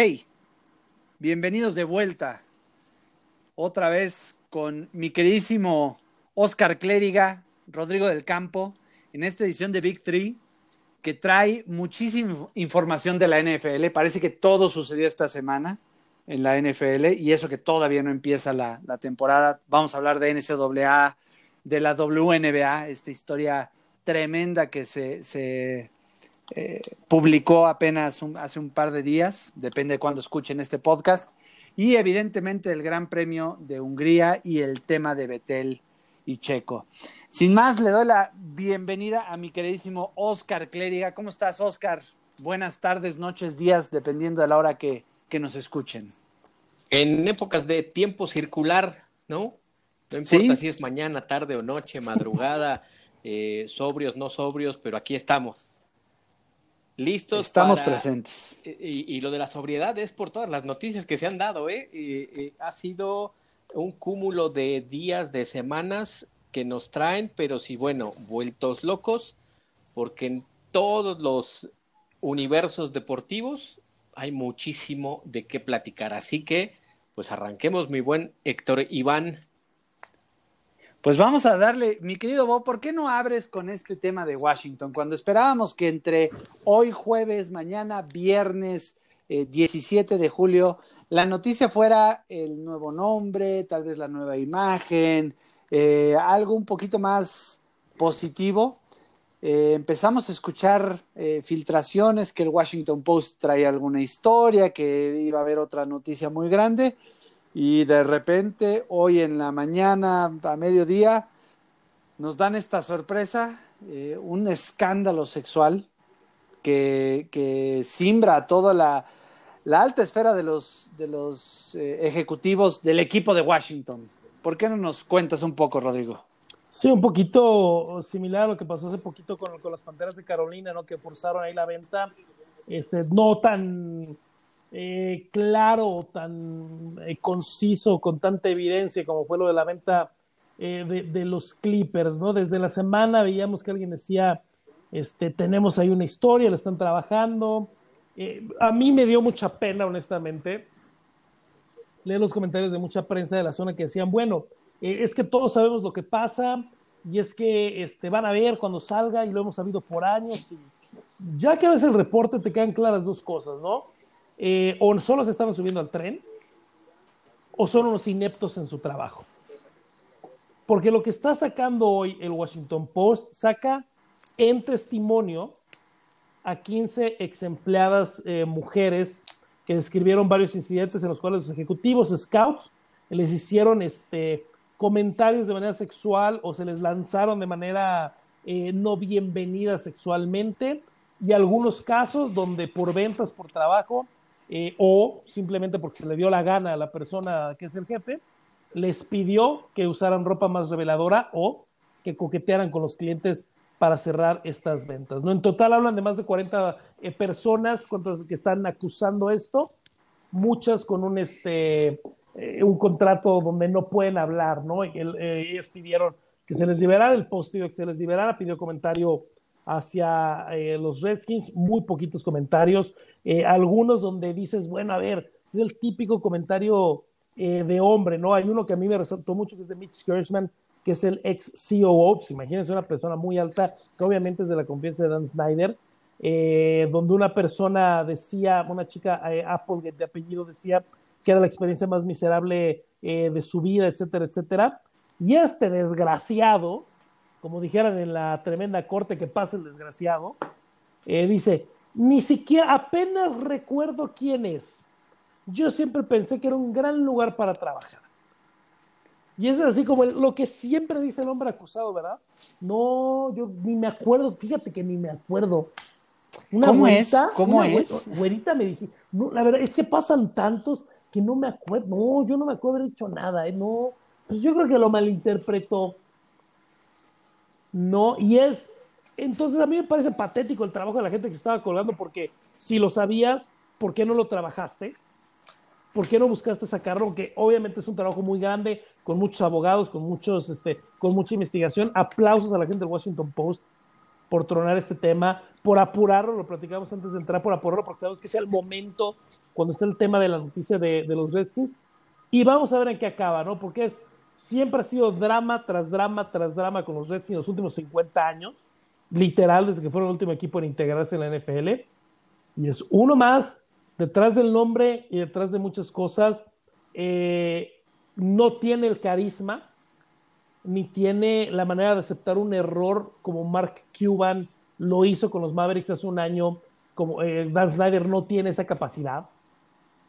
Hey, bienvenidos de vuelta. Otra vez con mi queridísimo Oscar Clériga, Rodrigo del Campo, en esta edición de Big Three, que trae muchísima información de la NFL. Parece que todo sucedió esta semana en la NFL y eso que todavía no empieza la, temporada. Vamos a hablar de NCAA, de la WNBA, esta historia tremenda que se, se eh, publicó apenas hace un par de días, depende de cuándo escuchen este podcast, y evidentemente el Gran Premio de Hungría y el tema de Betel y Checo. Sin más, le doy la bienvenida a mi queridísimo Oscar Clériga. ¿Cómo estás, Oscar? Buenas tardes, noches, días, dependiendo de la hora que, que nos escuchen. En épocas de tiempo circular, ¿no? No importa si es mañana, tarde o noche, madrugada, eh, sobrios, no sobrios, pero aquí estamos listos. Estamos presentes. Y, lo de la sobriedad es por todas las noticias que se han dado, ¿eh? ha sido un cúmulo de días, de semanas que nos traen, pero sí, bueno, vueltos locos, porque en todos los universos deportivos hay muchísimo de qué platicar. Así que, pues arranquemos, mi buen Héctor Iván. Pues vamos a darle, mi querido Bob, ¿por qué no abres con este tema de Washington? Cuando esperábamos que entre hoy jueves, mañana viernes 17 eh, de julio, la noticia fuera el nuevo nombre, tal vez la nueva imagen, eh, algo un poquito más positivo. Eh, empezamos a escuchar filtraciones que el Washington Post traía alguna historia, que iba a haber otra noticia muy grande y de repente hoy en la mañana a mediodía nos dan esta sorpresa, eh, un escándalo sexual que, que simbra toda la, la, alta esfera de los, de los eh, ejecutivos del equipo de Washington. ¿Por qué no nos cuentas un poco, Rodrigo? Sí, un poquito similar a lo que pasó hace poquito con, con las Panteras de Carolina, ¿no? Que forzaron ahí la venta, este, no tan eh, claro, tan eh, conciso, con tanta evidencia como fue lo de la venta eh, de, los Clippers, ¿no? Desde la semana veíamos que alguien decía, este, tenemos ahí una historia, la están trabajando. a mí me dio mucha pena, honestamente, leer los comentarios de mucha prensa de la zona que decían, bueno, es que todos sabemos lo que pasa y es que este, van a ver cuando salga y lo hemos sabido por años. Ya que ves el reporte te quedan claras dos cosas, ¿no? Eh, o solo se estaban subiendo al tren, o son unos ineptos en su trabajo. Porque lo que está sacando hoy el Washington Post saca en testimonio a 15 ex empleadas eh, mujeres que describieron varios incidentes en los cuales los ejecutivos scouts les hicieron este, comentarios de manera sexual o se les lanzaron de manera eh, no bienvenida sexualmente y algunos casos donde por ventas, por trabajo, eh, o simplemente porque se le dio la gana a la persona que es el jefe, les pidió que usaran ropa más reveladora o que coquetearan con los clientes para cerrar estas ventas. ¿no? En total hablan de más de 40 eh, personas que están acusando esto, muchas con un, este, eh, un contrato donde no pueden hablar, ¿no? Y ellos pidieron que se les liberara, el post pidió que se les liberara, pidió comentario hacia eh, los Redskins, muy poquitos comentarios, eh, algunos donde dices, bueno, a ver, es el típico comentario eh, de hombre, ¿no? Hay uno que a mí me resaltó mucho, que es de Mitch Kirschman, que es el ex COO, pues imagínense una persona muy alta, que obviamente es de la confianza de Dan Snyder, donde una persona decía, una chica Apple de apellido decía que era la experiencia más miserable de su vida, etcétera, etcétera. Y este desgraciado, como dijeran en la tremenda corte que pasa el desgraciado, eh, dice, ni siquiera apenas recuerdo quién es. Yo siempre pensé que era un gran lugar para trabajar. Y es así como lo que siempre dice el hombre acusado, ¿verdad? No, yo ni me acuerdo, fíjate que ni me acuerdo. ¿Cómo es? ¿Cómo es? Güerita me dije, no, la verdad es que pasan tantos que no me acuerdo. No, yo no me acuerdo haber dicho nada, ¿eh? No, pues yo creo que lo malinterpretó. No, y es, entonces a mí me parece patético el trabajo de la gente que estaba colgando porque si lo sabías, ¿por qué no lo trabajaste? ¿Por qué no buscaste sacarlo? Que obviamente es un trabajo muy grande, con muchos abogados, con, muchos, este, con mucha investigación. Aplausos a la gente del Washington Post por tronar este tema, por apurarlo, lo platicamos antes de entrar, por apurarlo, porque sabemos que es el momento cuando está el tema de la noticia de los Redskins. Y vamos a ver en qué acaba, ¿no? Porque es, siempre ha sido drama tras drama tras drama con los Redskins los últimos 50 años, literal, desde que fueron el último equipo en integrarse en la NFL. Y es uno más, detrás del nombre y detrás de muchas cosas, eh, no tiene el carisma, ni tiene la manera de aceptar un error como Mark Cuban lo hizo con los Mavericks hace un año, como eh, Dan Snyder no tiene esa capacidad.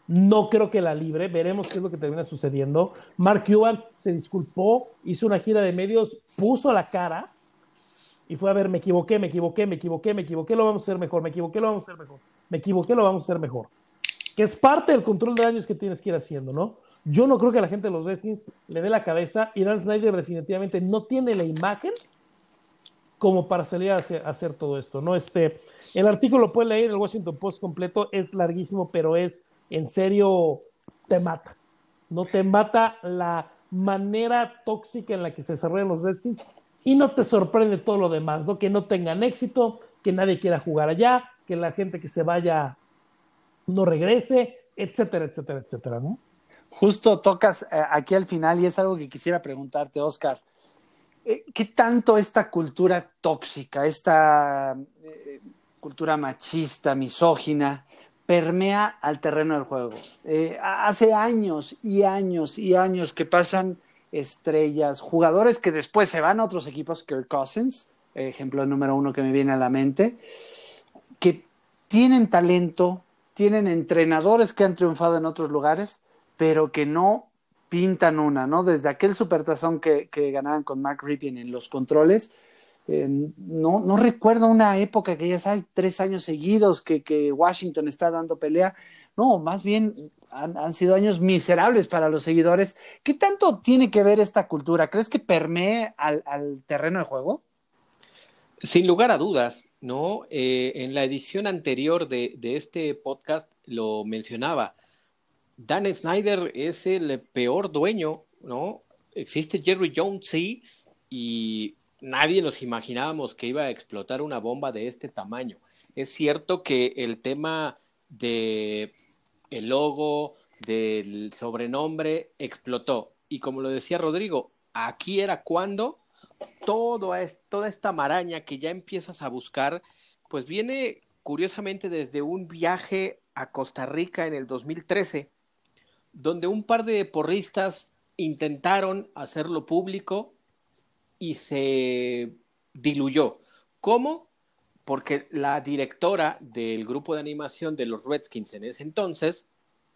No creo que la libre, veremos qué es lo que termina sucediendo. Mark Cuban se disculpó, hizo una gira de medios, puso la cara y fue a ver, me equivoqué, me equivoqué, me equivoqué, me equivoqué, lo vamos a hacer mejor, me equivoqué, lo vamos a hacer mejor, me equivoqué, lo vamos a hacer mejor. Que es parte del control de daños que tienes que ir haciendo, ¿no? Yo no creo que la gente de los Redskins le dé la cabeza y Dan Snyder definitivamente no tiene la imagen como para salir a hacer, todo esto, ¿no? Este, el artículo lo puede leer en el Washington Post completo, es larguísimo, pero es en serio, te mata. No te mata la manera tóxica en la que se desarrollan los Redskins y no te sorprende todo lo demás, ¿no? Que no tengan éxito, que nadie quiera jugar allá, que la gente que se vaya no regrese, etcétera, etcétera, etcétera, ¿no? Justo tocas eh, aquí al final y es algo que quisiera preguntarte, Oscar. Eh, ¿Qué tanto esta cultura tóxica, esta eh, cultura machista, misógina, permea al terreno del juego? hace años y años y años que pasan estrellas, jugadores que después se van a otros equipos, Kirk Cousins, ejemplo número uno que me viene a la mente, que tienen talento, tienen entrenadores que han triunfado en otros lugares, pero que no pintan una, ¿no? Desde aquel supertazón que, que ganaban con Mark Ripien en los controles, eh, no, no recuerdo una época que ya hay tres años seguidos que, Washington está dando pelea. No, más bien han, sido años miserables para los seguidores. ¿Qué tanto tiene que ver esta cultura? ¿Crees que permee al, al terreno de juego? Sin lugar a dudas, ¿no? Eh, en la edición anterior de, de este podcast lo mencionaba Dan Snyder es el peor dueño, ¿no? Existe Jerry Jones, sí, y nadie nos imaginábamos que iba a explotar una bomba de este tamaño. Es cierto que el tema de el logo, del sobrenombre, explotó. Y como lo decía Rodrigo, aquí era cuando todo toda esta maraña que ya empiezas a buscar, pues viene curiosamente desde un viaje a Costa Rica en el 2013 donde un par de porristas intentaron hacerlo público y se diluyó. ¿Cómo? Porque la directora del grupo de animación de los Redskins en ese entonces,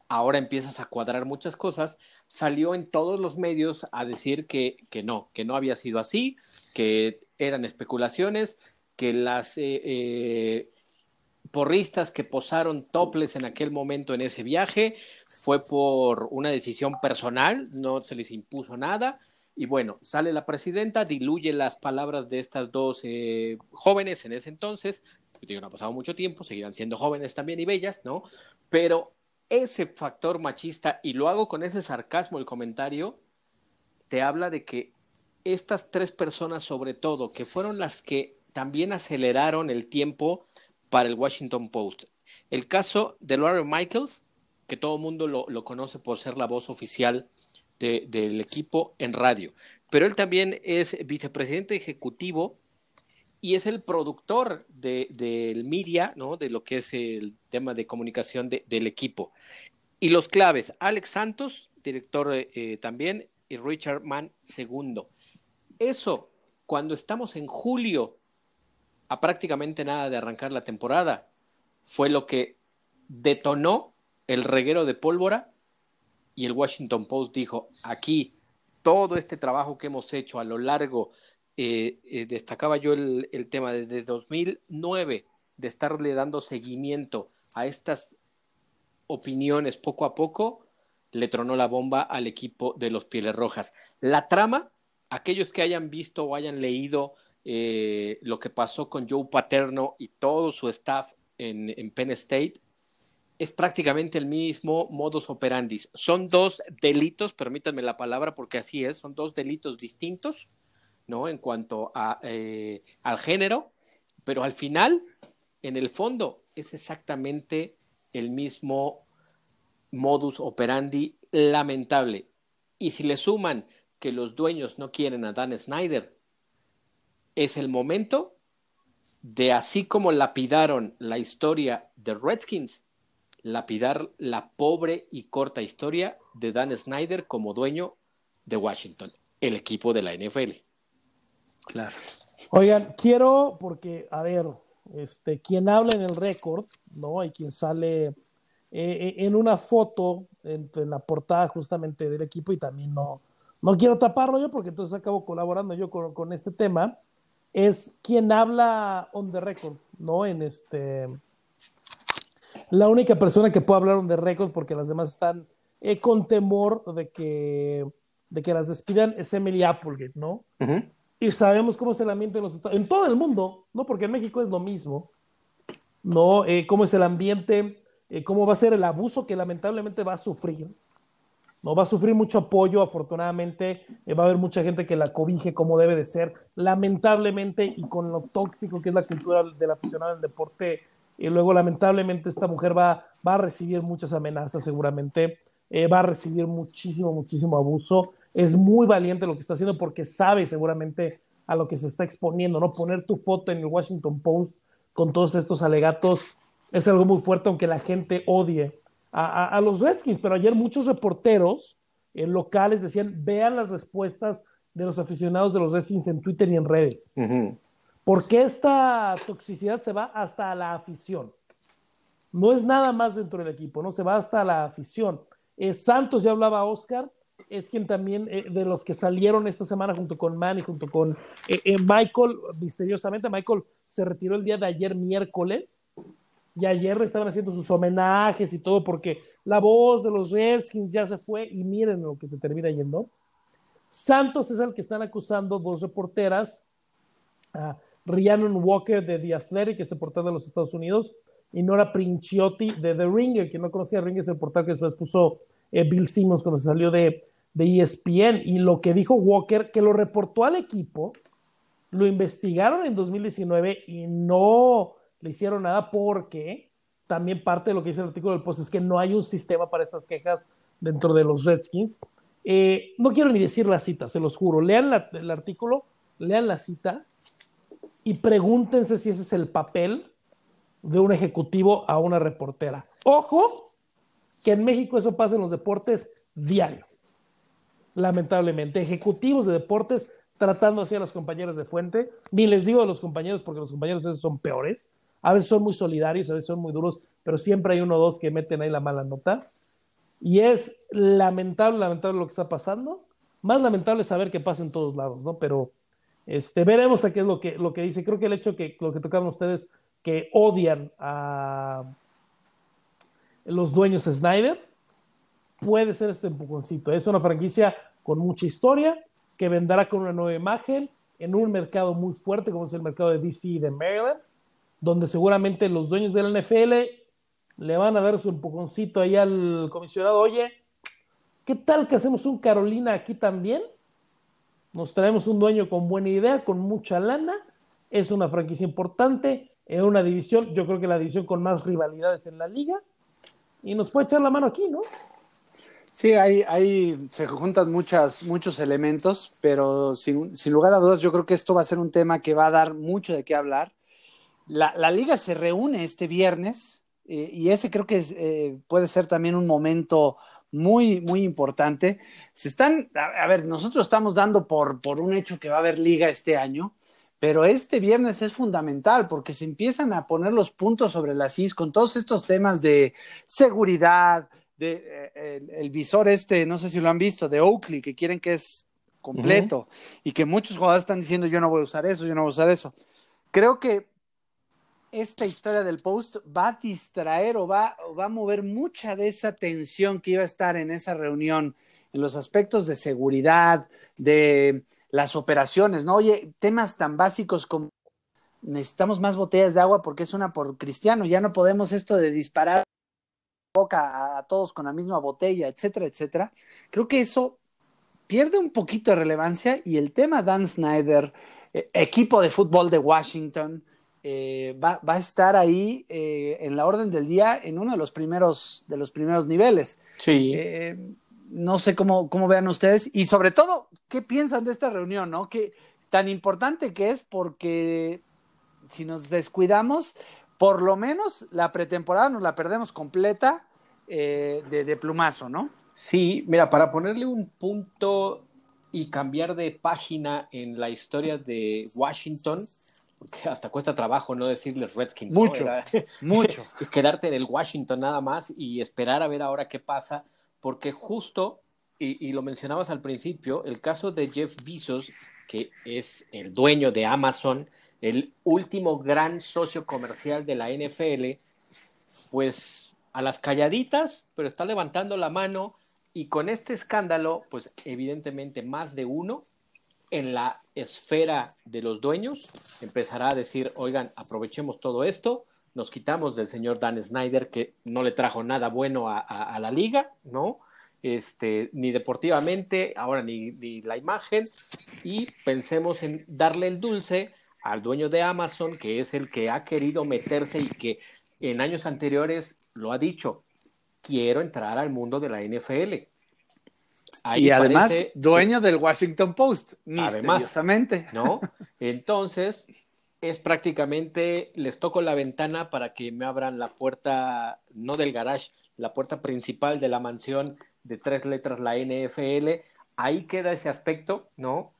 ahora empiezas a cuadrar muchas cosas, salió en todos los medios a decir que, que no, que no había sido así, que eran especulaciones, que las eh, eh, porristas que posaron toples en aquel momento en ese viaje. Fue por una decisión personal, no se les impuso nada. Y bueno, sale la presidenta, diluye las palabras de estas dos eh, jóvenes en ese entonces. Digo, no ha pasado mucho tiempo, seguirán siendo jóvenes también y bellas, ¿no? Pero ese factor machista, y lo hago con ese sarcasmo el comentario, te habla de que estas tres personas, sobre todo, que fueron las que también aceleraron el tiempo para el Washington Post. El caso de Laura Michaels, que todo el mundo lo, conoce por ser la voz oficial del equipo en radio, pero él también es vicepresidente ejecutivo y es el productor del media, ¿no? de lo que es el tema de comunicación del equipo. Y los claves, Alex Santos, director eh, también, y Richard Mann, segundo. Eso, cuando estamos en julio a prácticamente nada de arrancar la temporada, fue lo que detonó el reguero de pólvora y el Washington Post dijo, aquí todo este trabajo que hemos hecho a lo largo, eh, eh, destacaba yo el, tema desde 2009, de estarle dando seguimiento a estas opiniones poco a poco, le tronó la bomba al equipo de los Pieles Rojas. La trama, aquellos que hayan visto o hayan leído eh, lo que pasó con Joe Paterno y todo su staff en, en, Penn State es prácticamente el mismo modus operandi. Son dos delitos, permítanme la palabra porque así es, son dos delitos distintos, ¿no? En cuanto a, eh, al género, pero al final, en el fondo, es exactamente el mismo modus operandi lamentable. Y si le suman que los dueños no quieren a Dan Snyder, es el momento de así como lapidaron la historia de Redskins, lapidar la pobre y corta historia de Dan Snyder como dueño de Washington, el equipo de la NFL. Claro. Oigan, quiero, porque, a ver, este, quien habla en el récord, ¿no? Hay quien sale eh, eh, en una foto en, la portada justamente del equipo y también no, no quiero taparlo yo porque entonces acabo colaborando yo con, con este tema es quien habla on the record, ¿no? En este. La única persona que puede hablar on the record, porque las demás están eh, con temor de que, de que las despidan, es Emily Applegate, ¿no? Y sabemos cómo es el ambiente en los Estados en todo el mundo, ¿no? Porque en México es lo mismo, ¿no? Eh, cómo es el ambiente, eh, cómo va a ser el abuso que lamentablemente va a sufrir no va a sufrir mucho apoyo, afortunadamente va a haber mucha gente que la cobije como debe de ser. Lamentablemente y con lo tóxico que es la cultura del aficionado al deporte, y luego lamentablemente esta mujer va, va a recibir muchas amenazas seguramente, eh, va a recibir muchísimo, muchísimo abuso. Es muy valiente lo que está haciendo porque sabe seguramente a lo que se está exponiendo, ¿no? Poner tu foto en el Washington Post con todos estos alegatos es algo muy fuerte, aunque la gente odie a, los Redskins, pero ayer muchos reporteros eh, locales decían, vean las respuestas de los aficionados de los Redskins en Twitter y en redes. Porque esta toxicidad se va hasta la afición. No es nada más dentro del equipo, no se va hasta la afición. Eh, Santos, ya hablaba Oscar, es quien también, eh, de los que salieron esta semana junto con Manny, junto con Michael, misteriosamente, Michael se retiró el día de ayer miércoles, y ayer estaban haciendo sus homenajes y todo porque la voz de los Redskins ya se fue y miren lo que se termina yendo. Santos es el que están acusando dos reporteras, Rhiannon Walker de The Athletic, este portal de los Estados Unidos, y Nora Princiotti de The Ringer, que no conocía The Ringer, es el portal que después puso eh, Bill Simmons cuando se salió de, de ESPN. Y lo que dijo Walker, que lo reportó al equipo, lo investigaron en 2019 y no le hicieron nada porque también parte de lo que dice el artículo del post es que no hay un sistema para estas quejas dentro de los Redskins. Eh, no quiero ni decir la cita, se los juro. Lean el artículo, lean la cita y pregúntense si ese es el papel de un ejecutivo a una reportera. Ojo, que en México eso pasa en los deportes diarios. Lamentablemente, ejecutivos de deportes tratando así a los compañeros de fuente. Ni les digo a los compañeros porque los compañeros esos son peores a veces son muy solidarios, a veces son muy duros, pero siempre hay uno o dos que meten ahí la mala nota. Y es lamentable, lamentable lo que está pasando. Más lamentable saber que pasa en todos lados, ¿no? Pero este, veremos a qué es lo que, lo que dice. Creo que el hecho que lo que tocaron ustedes, que odian a los dueños de Snyder, puede ser este empujoncito. Es una franquicia con mucha historia, que vendrá con una nueva imagen en un mercado muy fuerte como es el mercado de DC y de Maryland donde seguramente los dueños del NFL le van a dar su empujoncito ahí al comisionado, oye, ¿qué tal que hacemos un Carolina aquí también? Nos traemos un dueño con buena idea, con mucha lana, es una franquicia importante, en una división, yo creo que la división con más rivalidades en la liga, y nos puede echar la mano aquí, ¿no? Sí, ahí, se juntan muchas, muchos elementos, pero sin, sin lugar a dudas yo creo que esto va a ser un tema que va a dar mucho de qué hablar la, liga se reúne este viernes eh, y ese creo que eh, puede ser también un momento muy, muy importante. Se están, a, ver, nosotros estamos dando por, por un hecho que va a haber liga este año, pero este viernes es fundamental porque se empiezan a poner los puntos sobre las is con todos estos temas de seguridad, de eh, el, visor este, no sé si lo han visto, de Oakley, que quieren que es completo y que muchos jugadores están diciendo yo no voy a usar eso, yo no voy a usar eso. Creo que esta historia del post va a distraer o va, va a mover mucha de esa tensión que iba a estar en esa reunión, en los aspectos de seguridad, de las operaciones, ¿no? Oye, temas tan básicos como necesitamos más botellas de agua porque es una por cristiano, ya no podemos esto de disparar boca a todos con la misma botella, etcétera, etcétera. Creo que eso pierde un poquito de relevancia y el tema Dan Snyder, eh, equipo de fútbol de Washington, eh, va, a estar ahí eh, en la orden del día en uno de los primeros, de los primeros niveles. Sí. no sé cómo, cómo vean ustedes y sobre todo, ¿qué piensan de esta reunión? ¿no? Que tan importante que es porque si nos descuidamos, por lo menos la pretemporada nos la perdemos completa de, de plumazo, ¿no? Sí, mira, para ponerle un punto y cambiar de página en la historia de Washington, porque hasta cuesta trabajo no decirles Redskins. Mucho, mucho. Quedarte en el Washington nada más y esperar a ver ahora qué pasa, porque justo, y, y, lo mencionabas al principio, el caso de Jeff Bezos, que es el dueño de Amazon, el último gran socio comercial de la NFL, pues a las calladitas, pero está levantando la mano y con este escándalo, pues evidentemente más de uno en la esfera de los dueños empezará a decir, oigan, aprovechemos todo esto, nos quitamos del señor Dan Snyder que no le trajo nada bueno a, la liga, ¿no? Este, ni deportivamente, ahora ni, ni la imagen, y pensemos en darle el dulce al dueño de Amazon, que es el que ha querido meterse y que en años anteriores lo ha dicho, quiero entrar al mundo de la NFL. Y además, dueño del Washington Post, misteriosamente. ¿no? Entonces, es prácticamente, les toco la ventana para que me abran la puerta, no del garage, la puerta principal de la mansión de tres letras, la NFL. Ahí queda ese aspecto, ¿no?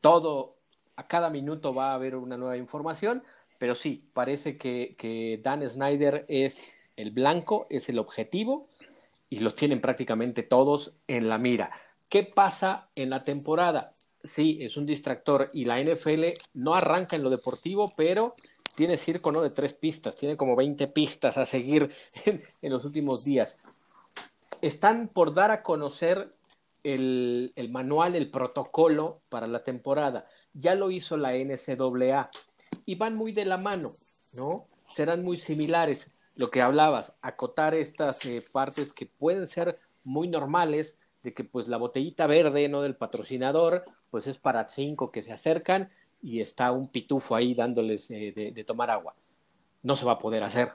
Todo, a cada minuto va a haber una nueva información, pero sí, parece que, que Dan Snyder es el blanco es el objetivo y los tienen prácticamente todos en la mira. ¿Qué pasa en la temporada? Sí, es un distractor y la NFL no arranca en lo deportivo, pero tiene circo ¿no? de tres pistas, tiene como 20 pistas a seguir en, los últimos días. Están por dar a conocer el, el, manual, el protocolo para la temporada. Ya lo hizo la NCAA y van muy de la mano, ¿no? Serán muy similares lo que hablabas, acotar estas eh, partes que pueden ser muy normales, de que pues la botellita verde, no del patrocinador, pues es para cinco que se acercan y está un pitufo ahí dándoles eh, de, tomar agua. No se va a poder hacer.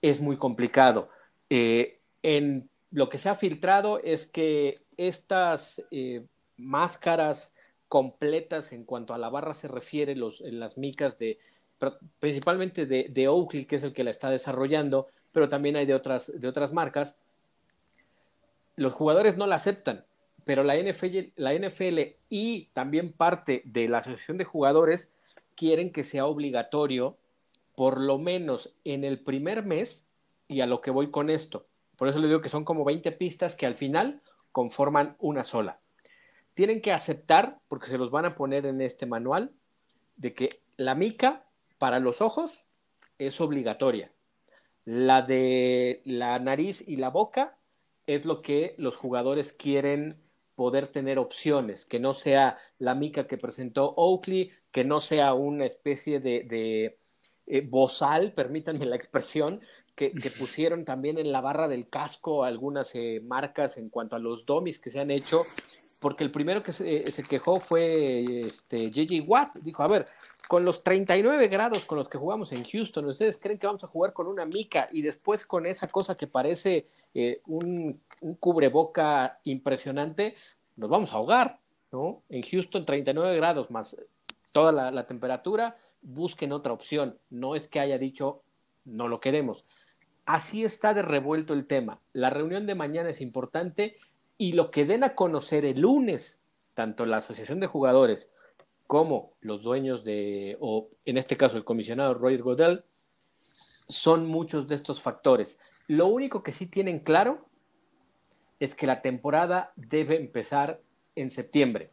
Es muy complicado. Eh, en lo que se ha filtrado es que estas máscaras completas en cuanto a la barra se refiere, los, en las micas de principalmente de, Oakley, que es el que la está desarrollando, pero también hay de otras, de otras marcas. Los jugadores no la aceptan, pero la NFL, la NFL y también parte de la Asociación de Jugadores quieren que sea obligatorio, por lo menos en el primer mes, y a lo que voy con esto. Por eso les digo que son como 20 pistas que al final conforman una sola. Tienen que aceptar, porque se los van a poner en este manual, de que la mica para los ojos es obligatoria. La de la nariz y la boca es lo que los jugadores quieren poder tener opciones, que no sea la mica que presentó Oakley, que no sea una especie de, de eh, bozal, permítanme la expresión, que, pusieron también en la barra del casco algunas eh, marcas en cuanto a los domis que se han hecho, porque el primero que se, se quejó fue este, JJ Watt, dijo, a ver, con los 39 grados con los que jugamos en Houston, ¿ustedes creen que vamos a jugar con una mica y después con esa cosa que parece eh, un, cubreboca impresionante? Nos vamos a ahogar, ¿no? En Houston 39 grados más toda la, la temperatura, busquen otra opción. No es que haya dicho no lo queremos. Así está de revuelto el tema. La reunión de mañana es importante y lo que den a conocer el lunes, tanto la Asociación de Jugadores como los dueños de, o en este caso el comisionado Roger Godel, son muchos de estos factores. Lo único que sí tienen claro es que la temporada debe empezar en septiembre.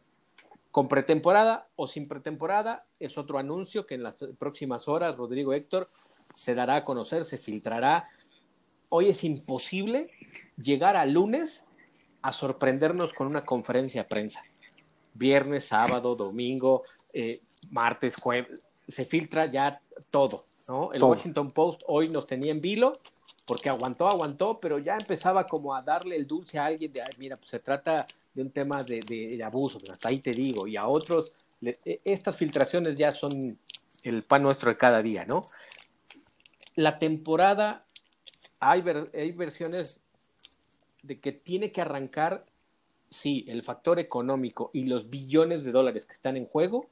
Con pretemporada o sin pretemporada es otro anuncio que en las próximas horas Rodrigo Héctor se dará a conocer, se filtrará. Hoy es imposible llegar a lunes a sorprendernos con una conferencia de prensa viernes, sábado, domingo, eh, martes, jueves, se filtra ya todo, ¿no? El Washington Post hoy nos tenía en vilo porque aguantó, aguantó, pero ya empezaba como a darle el dulce a alguien de, mira, pues se trata de un tema de, de, abuso, hasta ahí te digo, y a otros, e, estas filtraciones ya son el pan nuestro de cada día, ¿no? La temporada, hay, hay versiones de que tiene que arrancar, sí, el factor económico y los billones de dólares que están en juego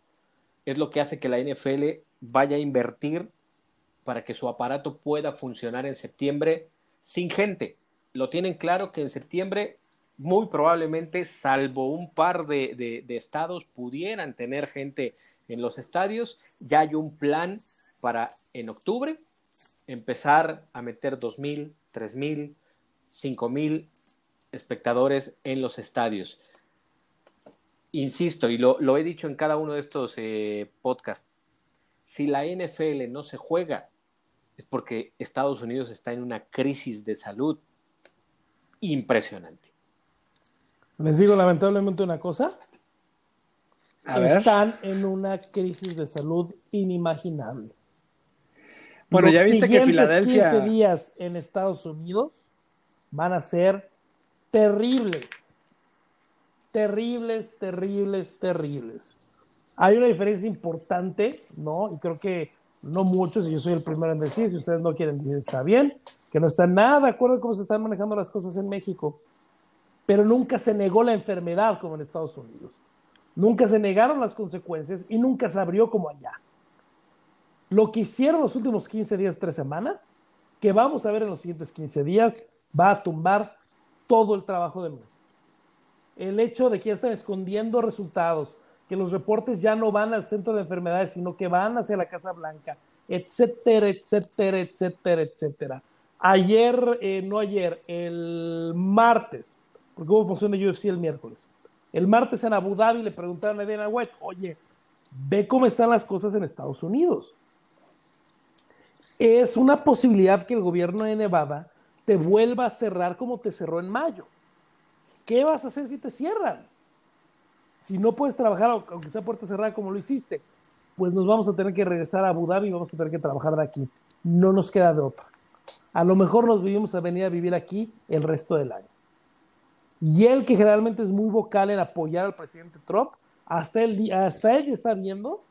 es lo que hace que la NFL vaya a invertir para que su aparato pueda funcionar en septiembre sin gente. Lo tienen claro que en septiembre muy probablemente, salvo un par de, estados, pudieran tener gente en los estadios. Ya hay un plan para en octubre empezar a meter dos mil, tres mil, cinco mil espectadores en los estadios. Insisto, y lo, he dicho en cada uno de estos eh, podcasts, si la NFL no se juega, es porque Estados Unidos está en una crisis de salud impresionante. Les digo lamentablemente una cosa. Están en una crisis de salud inimaginable. Bueno, ya viste que Filadelfia. 15 días en Estados Unidos van a ser terribles. Terribles, terribles, terribles. Hay una diferencia importante, ¿no? Y creo que no muchos, y yo soy el primero en decir, si ustedes no quieren decir está bien, que no están nada de acuerdo cómo se están manejando las cosas en México pero nunca se negó la enfermedad como en Estados Unidos. Nunca se negaron las consecuencias y nunca se abrió como allá. Lo que hicieron los últimos 15 días, 3 semanas, que vamos a ver en los siguientes 15 días, va a tumbar todo el trabajo de meses. El hecho de que ya están escondiendo resultados, que los reportes ya no van al centro de enfermedades, sino que van hacia la Casa Blanca, etcétera, etcétera, etcétera, etcétera. Ayer, eh, no ayer, el martes, porque hubo función de UFC el miércoles. El martes en Abu Dhabi le preguntaron a Dana White, oye, ve cómo están las cosas en Estados Unidos. Es una posibilidad que el gobierno de Nevada te vuelva a cerrar como te cerró en mayo. ¿Qué vas a hacer si te cierran? Si no puedes trabajar, aunque sea puerta cerrada como lo hiciste, pues nos vamos a tener que regresar a Abu Dhabi y vamos a tener que trabajar de aquí. No nos queda de otra. A lo mejor nos vivimos a venir a vivir aquí el resto del año. Y él, que generalmente es muy vocal en apoyar al presidente Trump, hasta él, hasta él está viendo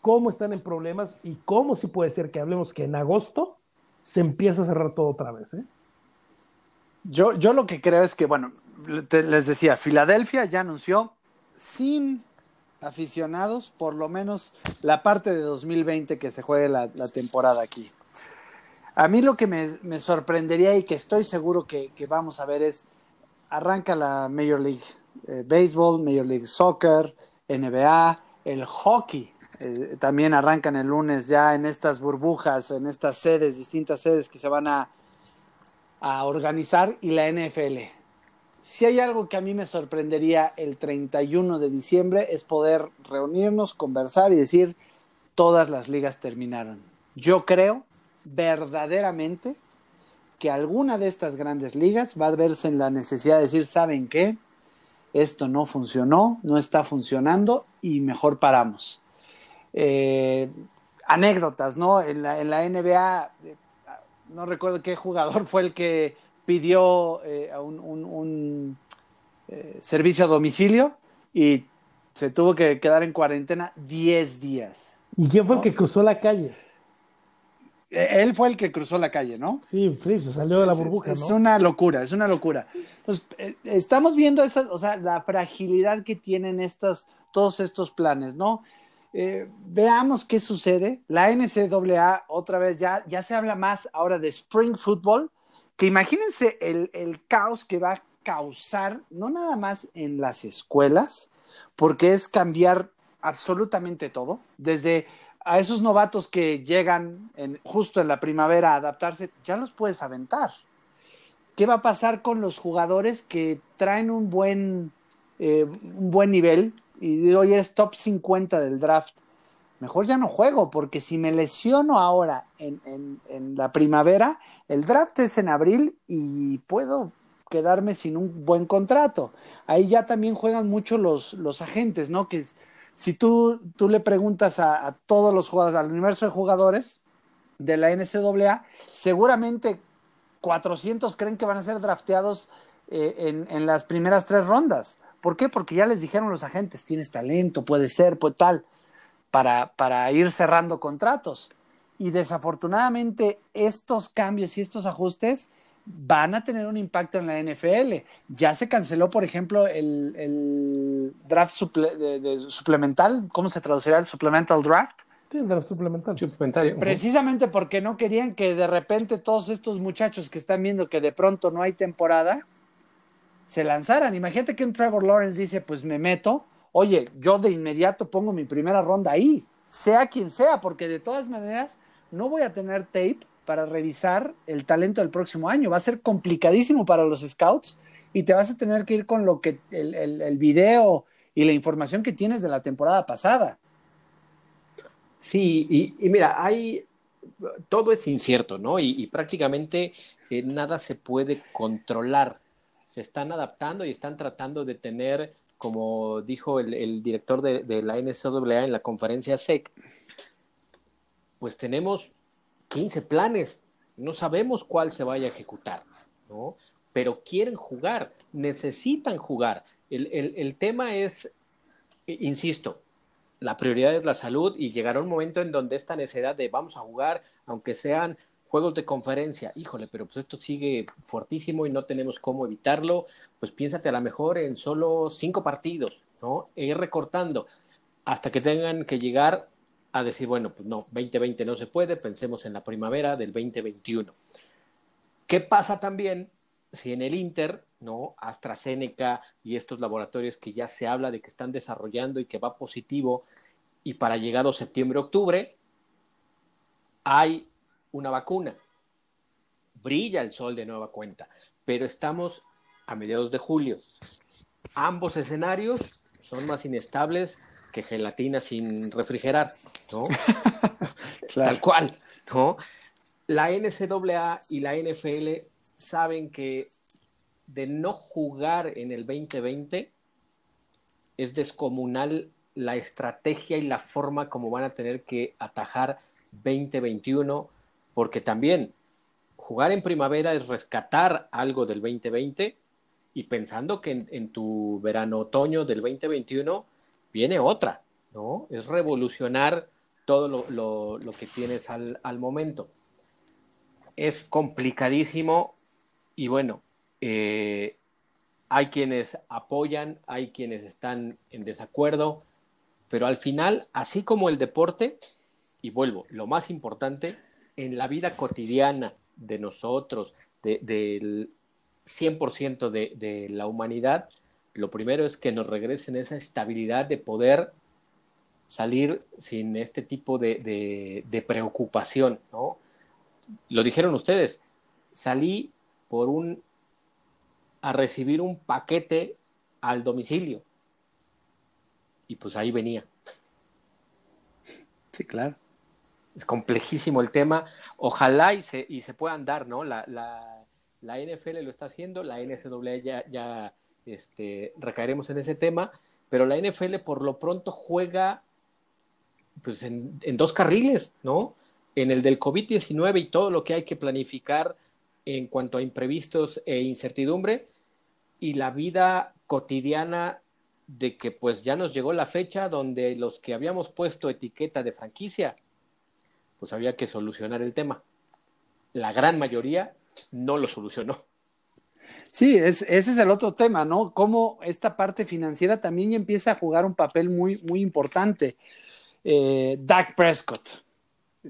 cómo están en problemas y cómo sí puede ser que hablemos que en agosto se empieza a cerrar todo otra vez. ¿eh? Yo, yo lo que creo es que, bueno, les decía, Filadelfia ya anunció sin aficionados, por lo menos la parte de 2020 que se juegue la, temporada aquí. A mí lo que me, sorprendería y que estoy seguro que, que, vamos a ver es arranca la Major League eh, Baseball, Major League Soccer, NBA, el hockey. Eh, también arrancan el lunes ya en estas burbujas, en estas sedes, distintas sedes que se van a, a organizar y la NFL. Si hay algo que a mí me sorprendería el 31 de diciembre es poder reunirnos, conversar y decir todas las ligas terminaron. Yo creo verdaderamente que alguna de estas grandes ligas va a verse en la necesidad de decir, ¿saben qué? Esto no funcionó, no está funcionando y mejor paramos. Eh, anécdotas, ¿no? En la, en la NBA, eh, no recuerdo qué jugador fue el que pidió eh, un, servicio a domicilio y se tuvo que quedar en cuarentena 10 días. ¿Y quién fue el que cruzó la calle? Eh, él fue el que cruzó la calle, ¿no? Sí, se salió de la burbuja, es, una locura, es una locura. Entonces, eh, estamos viendo esa, o sea, la fragilidad que tienen estas, todos estos planes, ¿no? Eh, veamos qué sucede. La NCAA, otra vez, ya, ya se habla más ahora de Spring Football, que imagínense el, el caos que va a causar, no nada más en las escuelas, porque es cambiar absolutamente todo, desde a esos novatos que llegan justo en la primavera a adaptarse, ya los puedes aventar. ¿Qué va a pasar con los jugadores que traen un buen, eh, un buen nivel y hoy eres top 50 del draft? Mejor ya no juego, porque si me lesiono ahora en, en, la primavera, el draft es en abril y puedo quedarme sin un buen contrato. Ahí ya también juegan mucho los, los agentes, ¿no? Que si tú, tú le preguntas a, todos los jugadores, al universo de jugadores de la NCAA, seguramente 400 creen que van a ser drafteados eh, en, en, las primeras tres rondas. ¿Por qué? Porque ya les dijeron los agentes, tienes talento, puede ser, pues tal. para, para ir cerrando contratos. Y desafortunadamente estos cambios y estos ajustes van a tener un impacto en la NFL. Ya se canceló, por ejemplo, el, el draft suple, de, de suplemental, ¿cómo se traducirá el supplemental draft? Sí, el draft suplementario. Suplementario. Precisamente porque no querían que de repente todos estos muchachos que están viendo que de pronto no hay temporada, se lanzaran. Imagínate que un Trevor Lawrence dice, pues me meto, oye, yo de inmediato pongo mi primera ronda ahí, sea quien sea, porque de todas maneras no voy a tener tape para revisar el talento del próximo año. Va a ser complicadísimo para los scouts y te vas a tener que ir con lo que el, el, el video y la información que tienes de la temporada pasada. Sí, y, mira, hay todo es incierto, ¿no? Y, y prácticamente eh, nada se puede controlar. Se están adaptando y están tratando de tener, como dijo el, director de, de, la NCAA en la conferencia SEC, pues tenemos 15 planes, no sabemos cuál se vaya a ejecutar, ¿no? Pero quieren jugar, necesitan jugar. El, el, el tema es, insisto, la prioridad es la salud y llegará un momento en donde esta necesidad de vamos a jugar, aunque sean juegos de conferencia, híjole, pero pues esto sigue fuertísimo y no tenemos cómo evitarlo, pues piénsate a lo mejor en solo cinco partidos, ¿no? E ir recortando hasta que tengan que llegar a decir, bueno, pues no, 2020 no se puede, pensemos en la primavera del 2021. ¿Qué pasa también si en el Inter, ¿no? AstraZeneca y estos laboratorios que ya se habla de que están desarrollando y que va positivo, y para llegado septiembre-octubre, hay una vacuna. Brilla el sol de nueva cuenta, pero estamos a mediados de julio. Ambos escenarios son más inestables que gelatina sin refrigerar, ¿no? claro. Tal cual, ¿no? La NCAA y la NFL saben que de no jugar en el 2020 es descomunal la estrategia y la forma como van a tener que atajar 2021, porque también jugar en primavera es rescatar algo del 2020 y pensando que en, tu verano-otoño del 2021 viene otra, ¿no? Es revolucionar todo lo, lo, lo que tienes al, al, momento. Es complicadísimo y bueno, eh, hay quienes apoyan, hay quienes están en desacuerdo, pero al final, así como el deporte, y vuelvo, lo más importante, en la vida cotidiana de nosotros, de, del 100% de, de la humanidad, lo primero es que nos regresen esa estabilidad de poder salir sin este tipo de, de, de, preocupación, ¿no? Lo dijeron ustedes, salí por un a recibir un paquete al domicilio. Y pues ahí venía. Sí, claro. Es complejísimo el tema. Ojalá y se, y se puedan dar, ¿no? La, la, la NFL lo está haciendo, la NCAA ya, ya este, recaeremos en ese tema, pero la NFL por lo pronto juega pues en, en dos carriles, ¿no? En el del COVID-19 y todo lo que hay que planificar en cuanto a imprevistos e incertidumbre y la vida cotidiana de que pues ya nos llegó la fecha donde los que habíamos puesto etiqueta de franquicia, pues había que solucionar el tema. La gran mayoría no lo solucionó. Sí, es, ese es el otro tema, ¿no? Cómo esta parte financiera también empieza a jugar un papel muy, muy importante. Eh, Dak Prescott,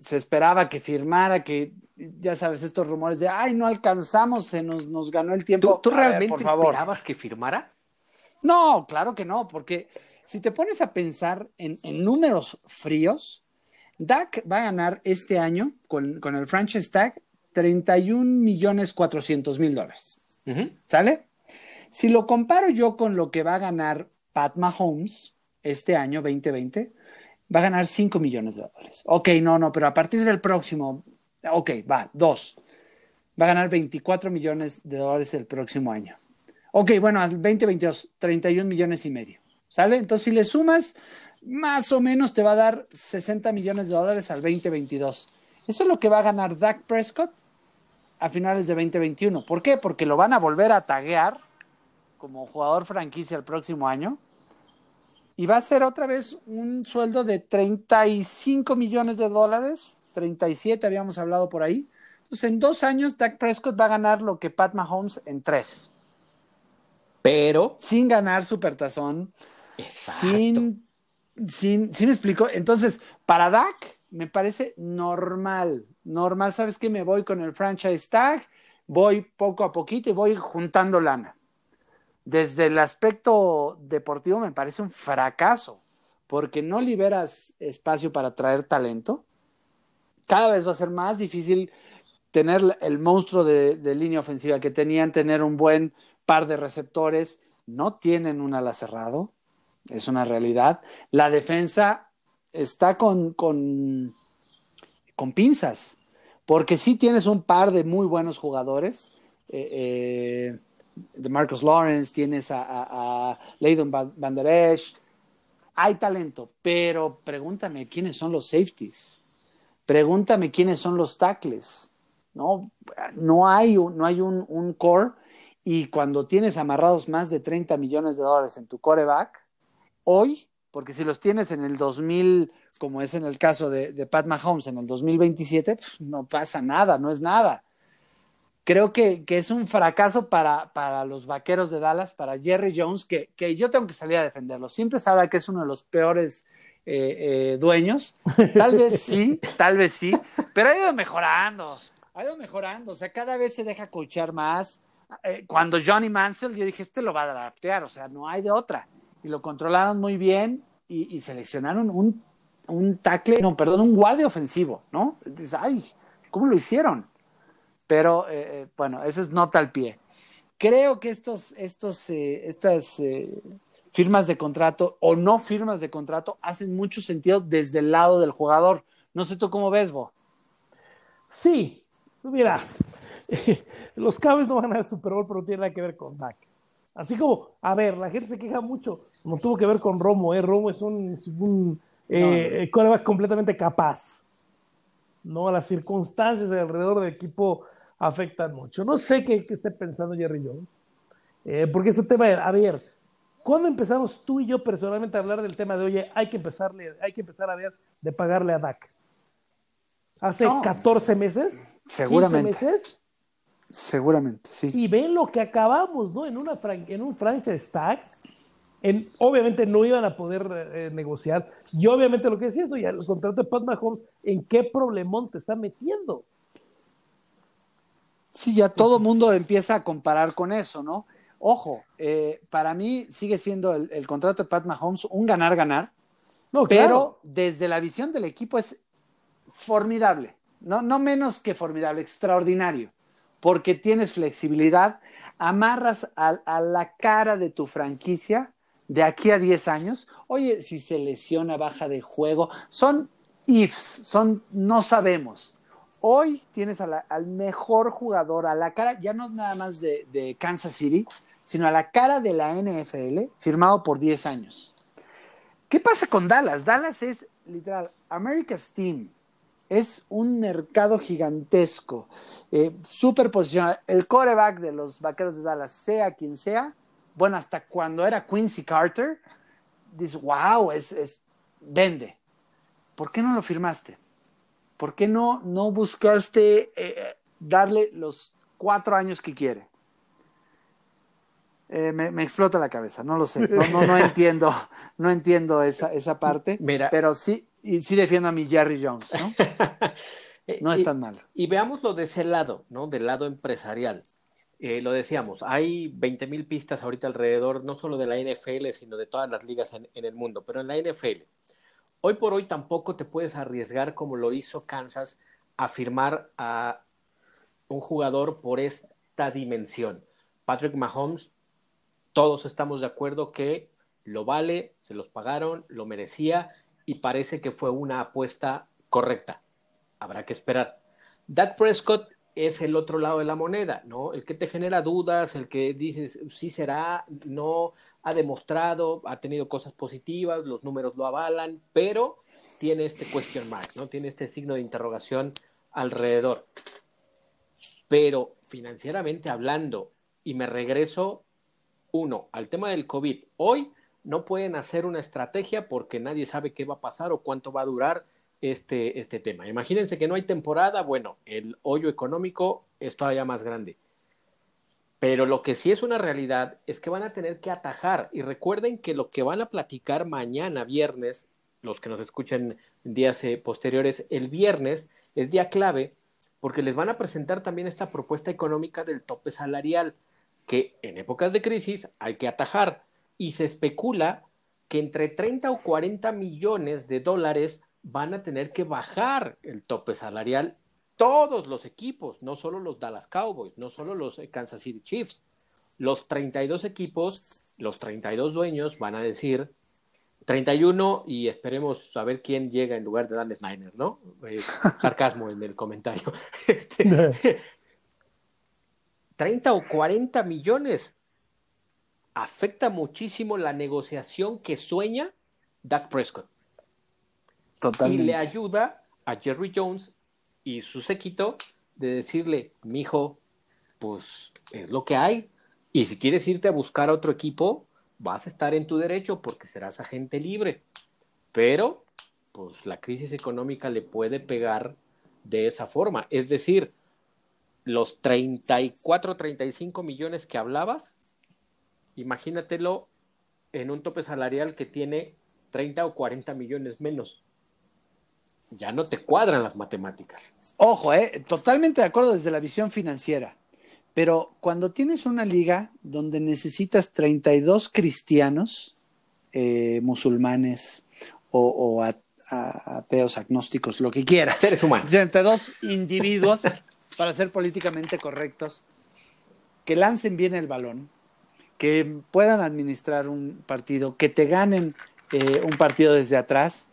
se esperaba que firmara, que ya sabes, estos rumores de, ay, no alcanzamos, se nos, nos ganó el tiempo. ¿Tú, tú realmente ver, por favor. esperabas que firmara? No, claro que no, porque si te pones a pensar en, en números fríos, Dak va a ganar este año con, con el franchise tag 31 millones 400 mil dólares. Uh -huh. ¿Sale? Si lo comparo yo con lo que va a ganar Pat Mahomes este año 2020, va a ganar 5 millones de dólares. Ok, no, no, pero a partir del próximo, ok, va, dos. Va a ganar 24 millones de dólares el próximo año. Ok, bueno, al 2022, 31 millones y medio. ¿Sale? Entonces, si le sumas, más o menos te va a dar 60 millones de dólares al 2022. Eso es lo que va a ganar Dak Prescott a finales de 2021. ¿Por qué? Porque lo van a volver a taguear como jugador franquicia el próximo año Y va a ser otra vez un sueldo de 35 millones de dólares, 37 habíamos hablado por ahí. Entonces, en dos años, Dak Prescott va a ganar lo que Pat Mahomes en tres. Pero. Sin ganar supertazón. Sin, sin, sin me explico. Entonces, para Dak, me parece normal. Normal, ¿sabes qué? Me voy con el franchise tag, voy poco a poquito y voy juntando lana desde el aspecto deportivo me parece un fracaso, porque no liberas espacio para traer talento. Cada vez va a ser más difícil tener el monstruo de, línea ofensiva que tenían, tener un buen par de receptores. No tienen un ala cerrado, es una realidad. La defensa está con, con, con pinzas, porque sí tienes un par de muy buenos jugadores. Eh, eh, de Marcus Lawrence, tienes a, a, Leydon Van Der Esch. Hay talento, pero pregúntame quiénes son los safeties. Pregúntame quiénes son los tackles. No, no hay, no hay un, un core y cuando tienes amarrados más de 30 millones de dólares en tu coreback, hoy, porque si los tienes en el 2000, como es en el caso de, de Pat Mahomes, en el 2027, pues, no pasa nada, no es nada creo que, es un fracaso para, para, los vaqueros de Dallas, para Jerry Jones, que, yo tengo que salir a defenderlo. Siempre sabe que es uno de los peores eh, eh, dueños. Tal vez sí, tal vez sí, pero ha ido mejorando, ha ido mejorando. O sea, cada vez se deja coachar más. Eh, cuando Johnny Mansell, yo dije, este lo va a adaptar, o sea, no hay de otra. Y lo controlaron muy bien y, seleccionaron un, un tackle, no, perdón, un guardia ofensivo, ¿no? Dices, ay, ¿cómo lo hicieron? Pero eh, eh, bueno, eso es nota al pie. Creo que estos, estos, eh, estas firmas de contrato o no firmas de contrato hacen mucho sentido desde el lado del jugador. No sé tú cómo ves, Bo. Sí, mira, los Cowboys no van a ganar el Super Bowl, pero no tiene nada que ver con Dak. Así como, a ver, la gente se queja mucho, no tuvo que ver con Romo, ¿eh? Romo es un, un completamente capaz. No, las circunstancias alrededor del equipo afectan mucho. No sé qué, esté pensando Jerry Jones, eh, porque ese tema, a ver, ¿cuándo empezamos tú y yo personalmente a hablar del tema de, oye, hay que, empezarle, hay que empezar a ver de pagarle a Dak? ¿Hace 14 meses? Seguramente. 15 meses? Seguramente, sí. Y ven lo que acabamos, ¿no? En, una en un franchise tag. En, obviamente no iban a poder eh, negociar. Y obviamente lo que decías, ¿no? ya el contrato de Pat Mahomes, ¿en qué problemón te está metiendo? Sí, ya todo mundo empieza a comparar con eso, ¿no? Ojo, eh, para mí sigue siendo el, contrato de Pat Mahomes un ganar-ganar, pero desde la visión del equipo es formidable, no, no menos que formidable, extraordinario, porque tienes flexibilidad, amarras a, la cara de tu franquicia de aquí a 10 años. Oye, si se lesiona, baja de juego, son ifs, son no sabemos hoy tienes al mejor jugador, a la cara, ya no nada más de, Kansas City, sino a la cara de la NFL, firmado por 10 años. ¿Qué pasa con Dallas? Dallas es literal, America's Team. Es un mercado gigantesco, eh, súper posicionado. El coreback de los vaqueros de Dallas, sea quien sea, bueno, hasta cuando era Quincy Carter, dice, wow, es, es, vende. ¿Por qué no lo firmaste? ¿Por qué no, no buscaste eh, darle los cuatro años que quiere? Eh, me, explota la cabeza, no lo sé, no, no, entiendo, no entiendo esa, esa parte, pero sí, y sí defiendo a mi Jerry Jones, ¿no? No es tan malo. Y veámoslo de ese lado, ¿no? Del lado empresarial. Eh, lo decíamos, hay 20 mil pistas ahorita alrededor, no solo de la NFL, sino de todas las ligas en el mundo, pero en la NFL Hoy por hoy tampoco te puedes arriesgar como lo hizo Kansas a firmar a un jugador por esta dimensión. Patrick Mahomes, todos estamos de acuerdo que lo vale, se los pagaron, lo merecía y parece que fue una apuesta correcta. Habrá que esperar. Dak Prescott es el otro lado de la moneda, ¿no? El que te genera dudas, el que dices, sí será, no, ha demostrado, ha tenido cosas positivas, los números lo avalan, pero tiene este question mark, ¿no? Tiene este signo de interrogación alrededor. Pero financieramente hablando, y me regreso, uno, al tema del COVID. Hoy no pueden hacer una estrategia porque nadie sabe qué va a pasar o cuánto va a durar este, este tema. Imagínense que no hay temporada, bueno, el hoyo económico es todavía más grande. Pero lo que sí es una realidad es que van a tener que atajar. Y recuerden que lo que van a platicar mañana, viernes, los que nos escuchen en días eh, posteriores, el viernes es día clave porque les van a presentar también esta propuesta económica del tope salarial, que en épocas de crisis hay que atajar. Y se especula que entre 30 o 40 millones de dólares van a tener que bajar el tope salarial todos los equipos, no solo los Dallas Cowboys, no solo los eh, Kansas City Chiefs. Los 32 equipos, los 32 dueños van a decir 31 y esperemos a ver quién llega en lugar de Dan Snyder, ¿no? Eh, sarcasmo en el comentario. Este, 30 o 40 millones. Afecta muchísimo la negociación que sueña Dak Prescott. Totalmente. Y le ayuda a Jerry Jones y su séquito de decirle, mijo, pues es lo que hay. Y si quieres irte a buscar a otro equipo, vas a estar en tu derecho porque serás agente libre. Pero, pues la crisis económica le puede pegar de esa forma. Es decir, los 34, 35 millones que hablabas, imagínatelo en un tope salarial que tiene 30 o 40 millones menos ya no te cuadran las matemáticas. Ojo, eh, totalmente de acuerdo desde la visión financiera. Pero cuando tienes una liga donde necesitas 32 cristianos, eh, musulmanes o, ateos, agnósticos, lo que quieras. Seres humanos. 32 individuos, para ser políticamente correctos, que lancen bien el balón, que puedan administrar un partido, que te ganen eh, un partido desde atrás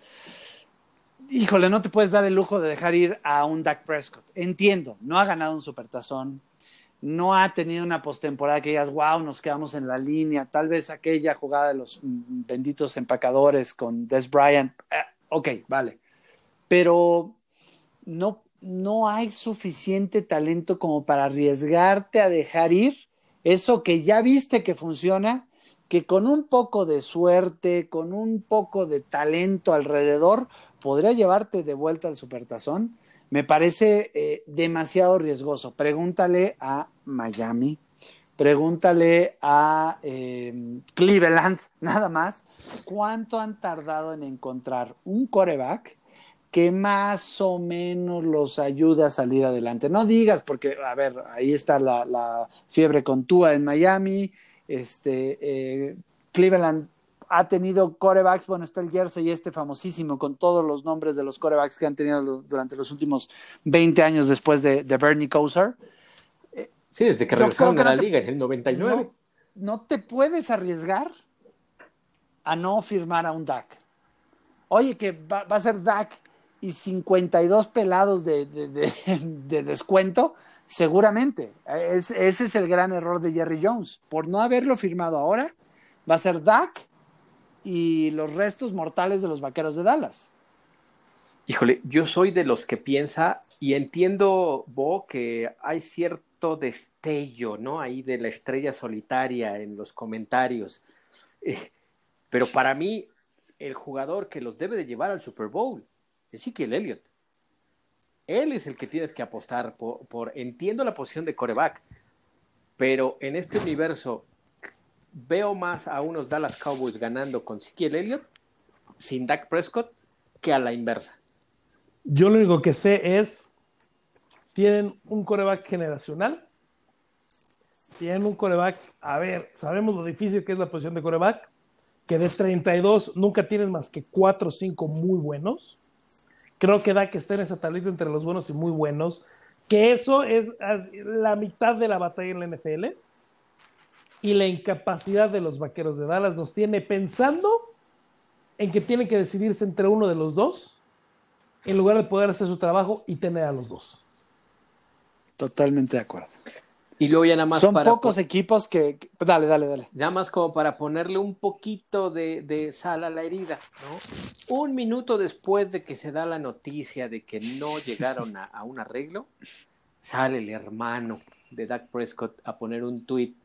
híjole, no te puedes dar el lujo de dejar ir a un Dak Prescott. Entiendo, no ha ganado un supertazón, no ha tenido una postemporada que digas, wow, nos quedamos en la línea. Tal vez aquella jugada de los mm, benditos empacadores con Des Bryant. Eh, ok, vale. Pero no, no hay suficiente talento como para arriesgarte a dejar ir eso que ya viste que funciona, que con un poco de suerte, con un poco de talento alrededor, podría llevarte de vuelta al supertazón, me parece eh, demasiado riesgoso. Pregúntale a Miami, pregúntale a em, Cleveland, nada más, cuánto han tardado en encontrar un coreback que más o menos los ayude a salir adelante. No digas, porque, a ver, ahí está la, fiebre con Tua en Miami, este, eh, Cleveland ha tenido corebacks, bueno, está el Jersey este famosísimo con todos los nombres de los corebacks que han tenido durante los últimos 20 años después de, Bernie Kosar. Sí, desde que regresaron a la liga en el 99. No, te puedes arriesgar a no firmar a un DAC. Oye, que va, a ser DAC y 52 pelados de, de, descuento, seguramente. ese es el gran error de Jerry Jones. Por no haberlo firmado ahora, va a ser DAC y los restos mortales de los vaqueros de Dallas. Híjole, yo soy de los que piensa y entiendo, Bo, que hay cierto destello, ¿no? Ahí de la estrella solitaria en los comentarios. Eh, pero para mí, el jugador que los debe de llevar al Super Bowl Ezekiel Elliott. Él es el que tienes que apostar por, entiendo la posición de coreback, pero en este universo veo más a unos Dallas Cowboys ganando con Ezekiel Elliott sin Dak Prescott que a la inversa. Yo lo único que sé es, tienen un coreback generacional, tienen un coreback, a ver, sabemos lo difícil que es la posición de coreback, que de 32 nunca tienen más que 4 o 5 muy buenos. Creo que Dak está en esa tablita entre los buenos y muy buenos, que eso es la mitad de la batalla en la NFL y la incapacidad de los vaqueros de Dallas nos tiene pensando en que tienen que decidirse entre uno de los dos en lugar de poder hacer su trabajo y tener a los dos. Totalmente de acuerdo. Y luego ya nada más. Son pocos equipos que, Dale, dale, dale. Nada más como para ponerle un poquito de, de, sal a la herida, ¿no? Un minuto después de que se da la noticia de que no llegaron a, a un arreglo, sale el hermano de Dak Prescott a poner un tuit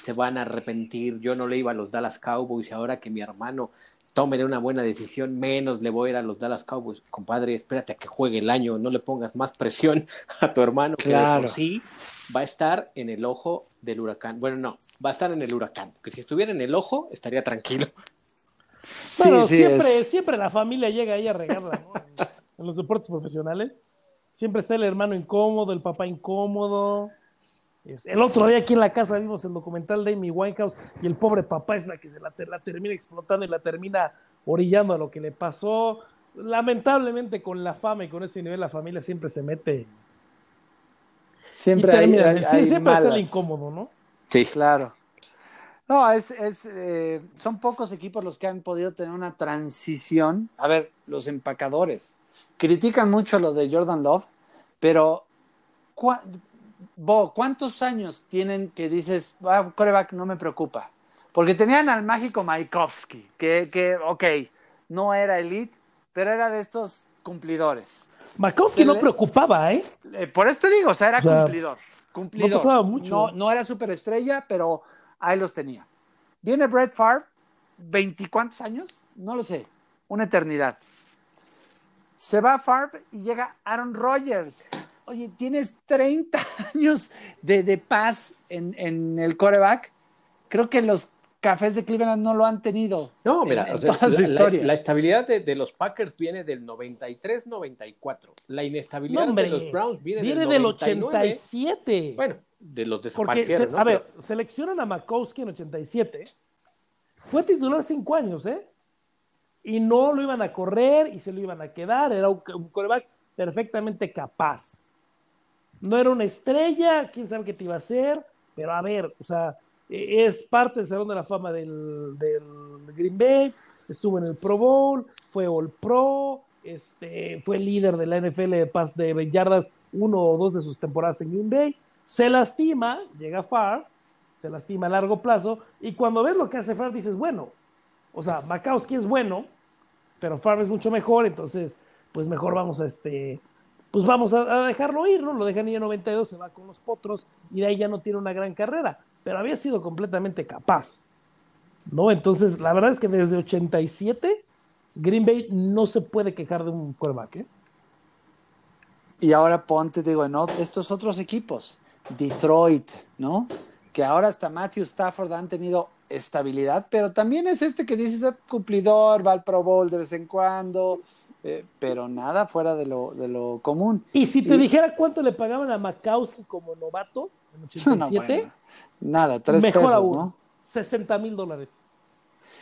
se van a arrepentir, yo no le iba a los Dallas Cowboys y ahora que mi hermano tome una buena decisión, menos le voy a ir a los Dallas Cowboys. Compadre, espérate a que juegue el año, no le pongas más presión a tu hermano, claro. sí va a estar en el ojo del huracán. Bueno, no, va a estar en el huracán, porque si estuviera en el ojo, estaría tranquilo. Bueno, siempre, siempre la familia llega ahí a regarla, ¿no? en los deportes profesionales. Siempre está el hermano incómodo, el papá incómodo. El otro día aquí en la casa vimos el documental de Amy Winehouse y el pobre papá es la que se la, termina explotando y la termina orillando a lo que le pasó. Lamentablemente con la fama y con ese nivel la familia siempre se mete. Siempre hay, sí, siempre está el incómodo, ¿no? Sí, claro. No, es, es eh, son pocos equipos los que han podido tener una transición. A ver, los empacadores critican mucho lo de Jordan Love, pero Bo, ¿cuántos años tienen que dices, ah, coreback no me preocupa? Porque tenían al mágico Maikovsky, que, que, ok, no era elite, pero era de estos cumplidores. Maikovsky no preocupaba, ¿eh? ¿eh? Por esto digo, o sea, era cumplidor. Cumplidor. No mucho. No, no era superestrella, pero ahí los tenía. Viene Brett Favre, ¿veinticuántos años? No lo sé, una eternidad. Se va Favre y llega Aaron Rodgers oye, tienes 30 años de, paz en, el coreback. Creo que los cafés de Cleveland no lo han tenido. No, mira, toda su historia. La, estabilidad de, los Packers viene del 93-94. La inestabilidad de los Browns viene, viene del, 87. Bueno, de los desaparecieron. A ver, seleccionan a Makowski en 87. Fue titular cinco años, ¿eh? Y no lo iban a correr y se lo iban a quedar. Era un, un coreback perfectamente capaz. No era una estrella, quién sabe qué te iba a hacer, pero a ver, o sea, es parte del Salón de la Fama del, Green Bay, estuvo en el Pro Bowl, fue All Pro, este, fue líder de la NFL de pas de yardas uno o dos de sus temporadas en Green Bay, se lastima, llega Far, se lastima a largo plazo, y cuando ves lo que hace Far dices, bueno, o sea, Makowski es bueno, pero Far es mucho mejor, entonces, pues mejor vamos a este pues vamos a, dejarlo ir, ¿no? Lo deja en 92, se va con los potros y de ahí ya no tiene una gran carrera, pero había sido completamente capaz, ¿no? Entonces, la verdad es que desde 87, Green Bay no se puede quejar de un quarterback, ¿eh? Y ahora ponte, digo, en estos otros equipos, Detroit, ¿no? Que ahora hasta Matthew Stafford han tenido estabilidad, pero también es este que dices ah, cumplidor, va al Pro Bowl de vez en cuando, eh, pero nada fuera de lo, de lo común. ¿Y si te dijera cuánto le pagaban a Makowski como novato en 87? Nada, tres Mejor pesos, aún, ¿no? 60 mil dólares.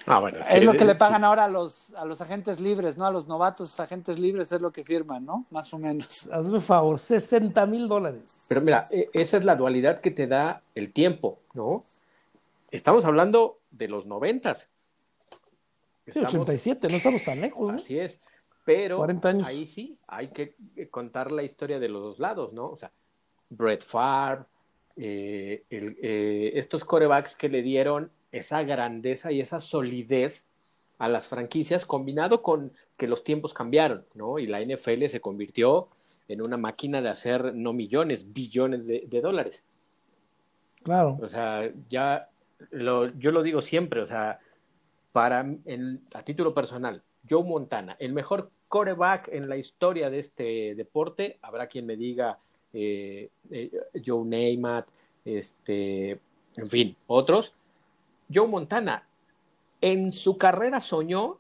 Ah, bueno, es, lo que le pagan ahora a los, a los agentes libres, ¿no? A los novatos agentes libres es lo que firman, ¿no? Más o menos. Hazme favor, 60 mil dólares. Pero mira, e, esa es la dualidad que te da el tiempo, ¿no? Estamos hablando de los noventas. Sí, 87, no estamos tan lejos. ¿no? Así es. Pero ahí sí, hay que contar la historia de los dos lados, ¿no? O sea, Brett Favre, eh, eh, estos corebacks que le dieron esa grandeza y esa solidez a las franquicias, combinado con que los tiempos cambiaron, ¿no? Y la NFL se convirtió en una máquina de hacer no millones, billones de, dólares. Claro. O sea, ya yo lo digo siempre, o sea, para a título personal, Joe Montana, el mejor coreback en la historia de este deporte. Habrá quien me diga eh, eh, Joe Namath, este, en fin, otros. Joe Montana, en su carrera soñó,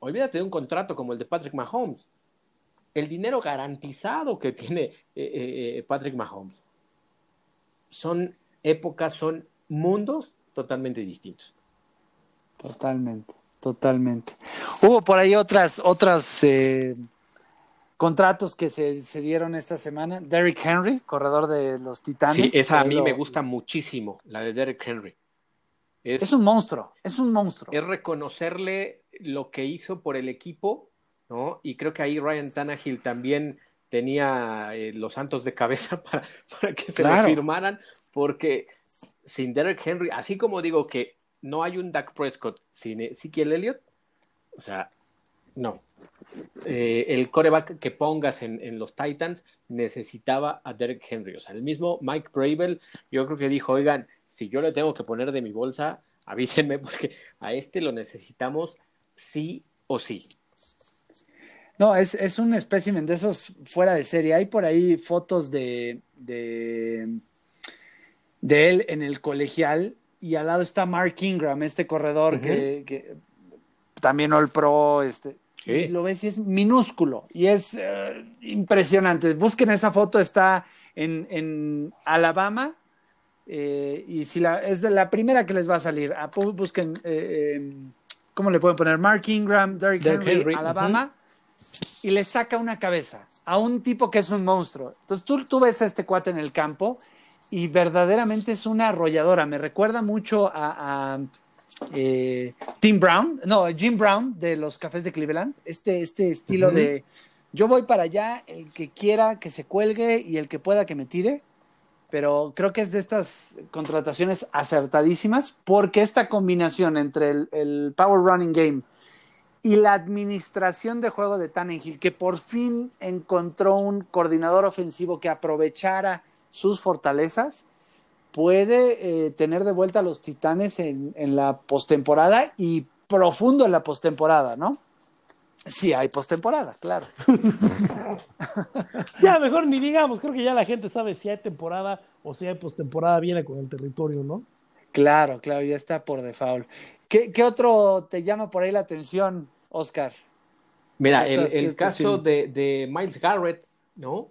olvídate de un contrato como el de Patrick Mahomes, el dinero garantizado que tiene eh, Patrick Mahomes. Son épocas, son mundos totalmente distintos. Totalmente. Totalmente. Hubo por ahí otras, otras contratos que se, se, dieron esta semana. Derrick Henry, corredor de los Titanes. Sí, esa a mí me gusta muchísimo, la de Derrick Henry. Es, un monstruo, es un monstruo. Es reconocerle lo que hizo por el equipo, ¿no? Y creo que ahí Ryan Tannehill también tenía eh, los santos de cabeza para, para que se lo firmaran, porque sin Derrick Henry, así como digo que no hay un Dak Prescott sin Ezekiel Elliott. O sea, no. Eh, el coreback que pongas en, los Titans necesitaba a Derek Henry. O sea, el mismo Mike Bravel, yo creo que dijo, oigan, si yo le tengo que poner de mi bolsa, avísenme porque a este lo necesitamos sí o sí. No, es, es un espécimen de esos fuera de serie. Hay por ahí fotos de, de, de él en el colegial y al lado está Mark Ingram, este corredor que, que, también All Pro, este, sí. lo ves y es minúsculo y es uh, impresionante. Busquen esa foto, está en, en Alabama eh, y si la, es de la primera que les va a salir. Ah, busquen, eh, eh, ¿cómo le pueden poner? Mark Ingram, Derrick Henry, Henry, Alabama. Uh -huh y le saca una cabeza a un tipo que es un monstruo. Entonces tú, tú ves a este cuate en el campo y verdaderamente es una arrolladora. Me recuerda mucho a, a eh, Tim Brown, no, Jim Brown de los Cafés de Cleveland. Este, este estilo uh -huh. de yo voy para allá, el que quiera que se cuelgue y el que pueda que me tire. Pero creo que es de estas contrataciones acertadísimas porque esta combinación entre el, el Power Running Game y la administración de juego de Tannenhill, que por fin encontró un coordinador ofensivo que aprovechara sus fortalezas, puede eh, tener de vuelta a los Titanes en, en la postemporada y profundo en la postemporada, ¿no? Sí, hay postemporada, claro. ya, mejor ni digamos, creo que ya la gente sabe si hay temporada o si hay postemporada, viene con el territorio, ¿no? Claro, claro, ya está por default. ¿Qué, ¿Qué, otro te llama por ahí la atención, Oscar? Mira, el, el caso de, de, Miles Garrett, ¿no?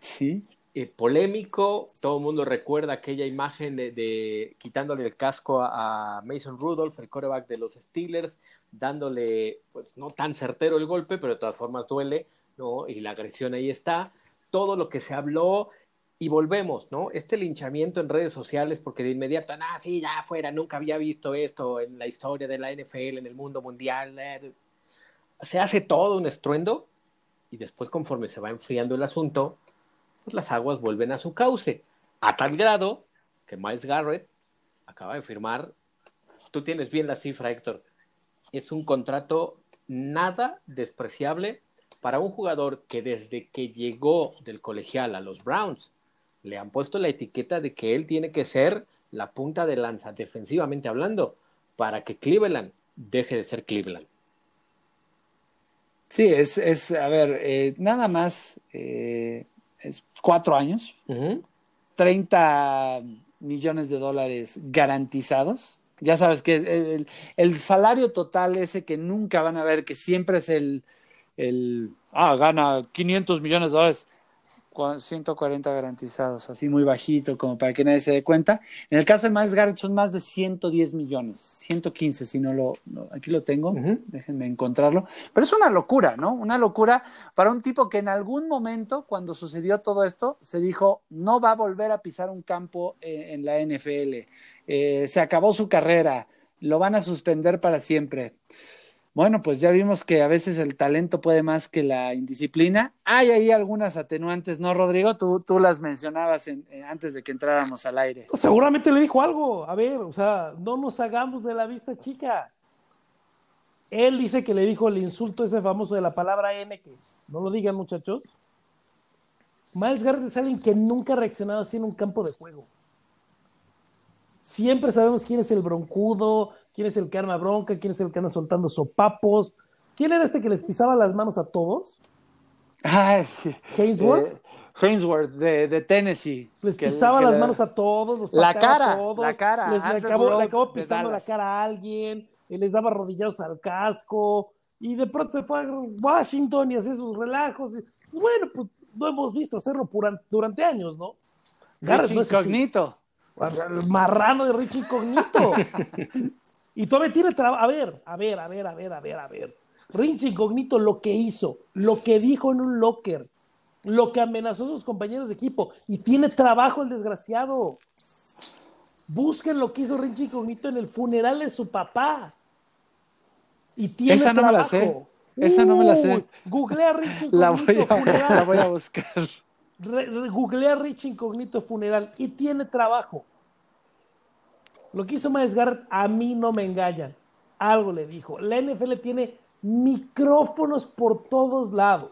Sí. Eh, polémico, todo el mundo recuerda aquella imagen de, quitándole el casco a, Mason Rudolph, el coreback de los Steelers, dándole, pues no tan certero el golpe, pero de todas formas duele, ¿no? Y la agresión ahí está. Todo lo que se habló, y volvemos, ¿no? Este linchamiento en redes sociales, porque de inmediato, ah, sí, ya fuera, nunca había visto esto en la historia de la NFL, en el mundo mundial. Eh. Se hace todo un estruendo y después, conforme se va enfriando el asunto, pues las aguas vuelven a su cauce. A tal grado que Miles Garrett acaba de firmar, tú tienes bien la cifra, Héctor, es un contrato nada despreciable para un jugador que desde que llegó del colegial a los Browns, le han puesto la etiqueta de que él tiene que ser la punta de lanza, defensivamente hablando, para que Cleveland deje de ser Cleveland. Sí, es, es a ver, eh, nada más eh, es cuatro años, uh -huh. 30 millones de dólares garantizados. Ya sabes que el, el, salario total ese que nunca van a ver, que siempre es el, el ah, gana 500 millones de dólares 140 garantizados, así muy bajito, como para que nadie se dé cuenta. En el caso de Miles Garrett son más de 110 millones, 115 si no lo, no, aquí lo tengo, uh -huh. déjenme encontrarlo. Pero es una locura, ¿no? Una locura para un tipo que en algún momento, cuando sucedió todo esto, se dijo, no va a volver a pisar un campo en, en la NFL, eh, se acabó su carrera, lo van a suspender para siempre. Bueno, pues ya vimos que a veces el talento puede más que la indisciplina. Hay ahí algunas atenuantes, ¿no, Rodrigo? Tú, tú las mencionabas en, eh, antes de que entráramos al aire. Seguramente le dijo algo. A ver, o sea, no nos hagamos de la vista chica. Él dice que le dijo el insulto ese famoso de la palabra N, que no lo digan, muchachos. Miles Garrett es alguien que nunca ha reaccionado así en un campo de juego. Siempre sabemos quién es el broncudo, quién es el que arma bronca, quién es el que anda soltando sopapos. ¿Quién era este que les pisaba las manos a todos? Ay, Hainsworth. Eh, Hainsworth de, de, Tennessee. Les pisaba que, las la, manos a todos. Los la cara, a todos, la cara. Les, le, acabó, le acabó pisando la cara a alguien, les daba rodillados al casco, y de pronto se fue a Washington y hacía sus relajos. Y, bueno, pues no hemos visto hacerlo durante años, ¿no? Garrett, no incognito. El marrano de Richie Incognito. Y todavía tiene trabajo. A ver, a ver, a ver, a ver, a ver, a ver. Rinche Incognito lo que hizo, lo que dijo en un locker, lo que amenazó a sus compañeros de equipo. Y tiene trabajo el desgraciado. Busquen lo que hizo Rinche Incognito en el funeral de su papá. Y tiene Esa no me la sé. Esa no me la sé. Googlea Rich Incognito la voy a, funeral. La voy a buscar. Re, re, googlea Rich Incognito funeral y tiene trabajo. Lo que hizo Miles Garrett a mí no me engañan. Algo le dijo. La NFL tiene micrófonos por todos lados.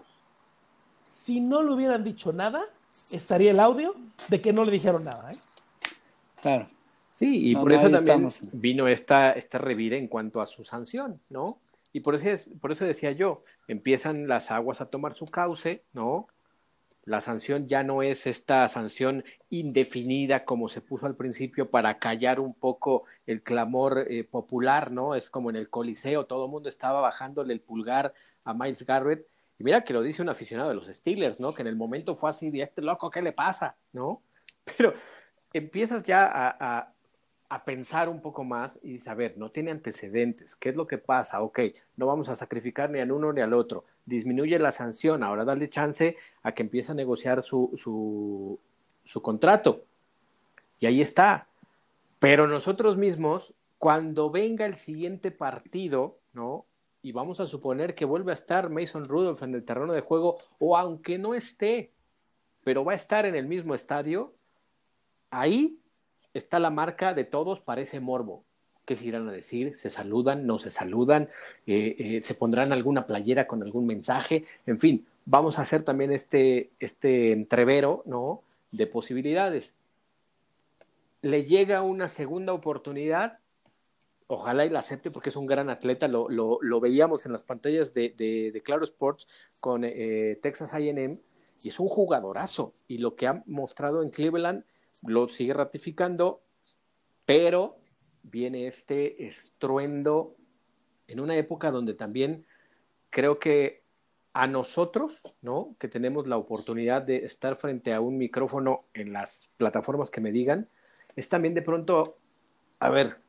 Si no le hubieran dicho nada, estaría el audio de que no le dijeron nada. ¿eh? Claro. Sí, y por eso también vino esta, esta revira en cuanto a su sanción, ¿no? Y por eso, por eso decía yo, empiezan las aguas a tomar su cauce, ¿no? La sanción ya no es esta sanción indefinida como se puso al principio para callar un poco el clamor eh, popular, ¿no? Es como en el Coliseo, todo el mundo estaba bajándole el pulgar a Miles Garrett. Y mira que lo dice un aficionado de los Steelers, ¿no? Que en el momento fue así de este loco, ¿qué le pasa? ¿No? Pero empiezas ya a, a pensar un poco más y saber, no tiene antecedentes, ¿qué es lo que pasa? Ok, no vamos a sacrificar ni al uno ni al otro, disminuye la sanción, ahora dale chance a que empiece a negociar su, su, su contrato. Y ahí está. Pero nosotros mismos, cuando venga el siguiente partido, ¿no? Y vamos a suponer que vuelve a estar Mason Rudolph en el terreno de juego, o aunque no esté, pero va a estar en el mismo estadio, ahí está la marca de todos, parece morbo. ¿Qué se irán a decir? ¿Se saludan? ¿No se saludan? Eh, eh, ¿Se pondrán alguna playera con algún mensaje? En fin, vamos a hacer también este, este entrevero, ¿no? De posibilidades. Le llega una segunda oportunidad, ojalá y la acepte porque es un gran atleta, lo, lo, veíamos en las pantallas de, de, Claro Sports con eh, Texas AM y es un jugadorazo y lo que ha mostrado en Cleveland lo sigue ratificando, pero viene este estruendo en una época donde también creo que a nosotros, ¿no? Que tenemos la oportunidad de estar frente a un micrófono en las plataformas que me digan, es también de pronto, a ver,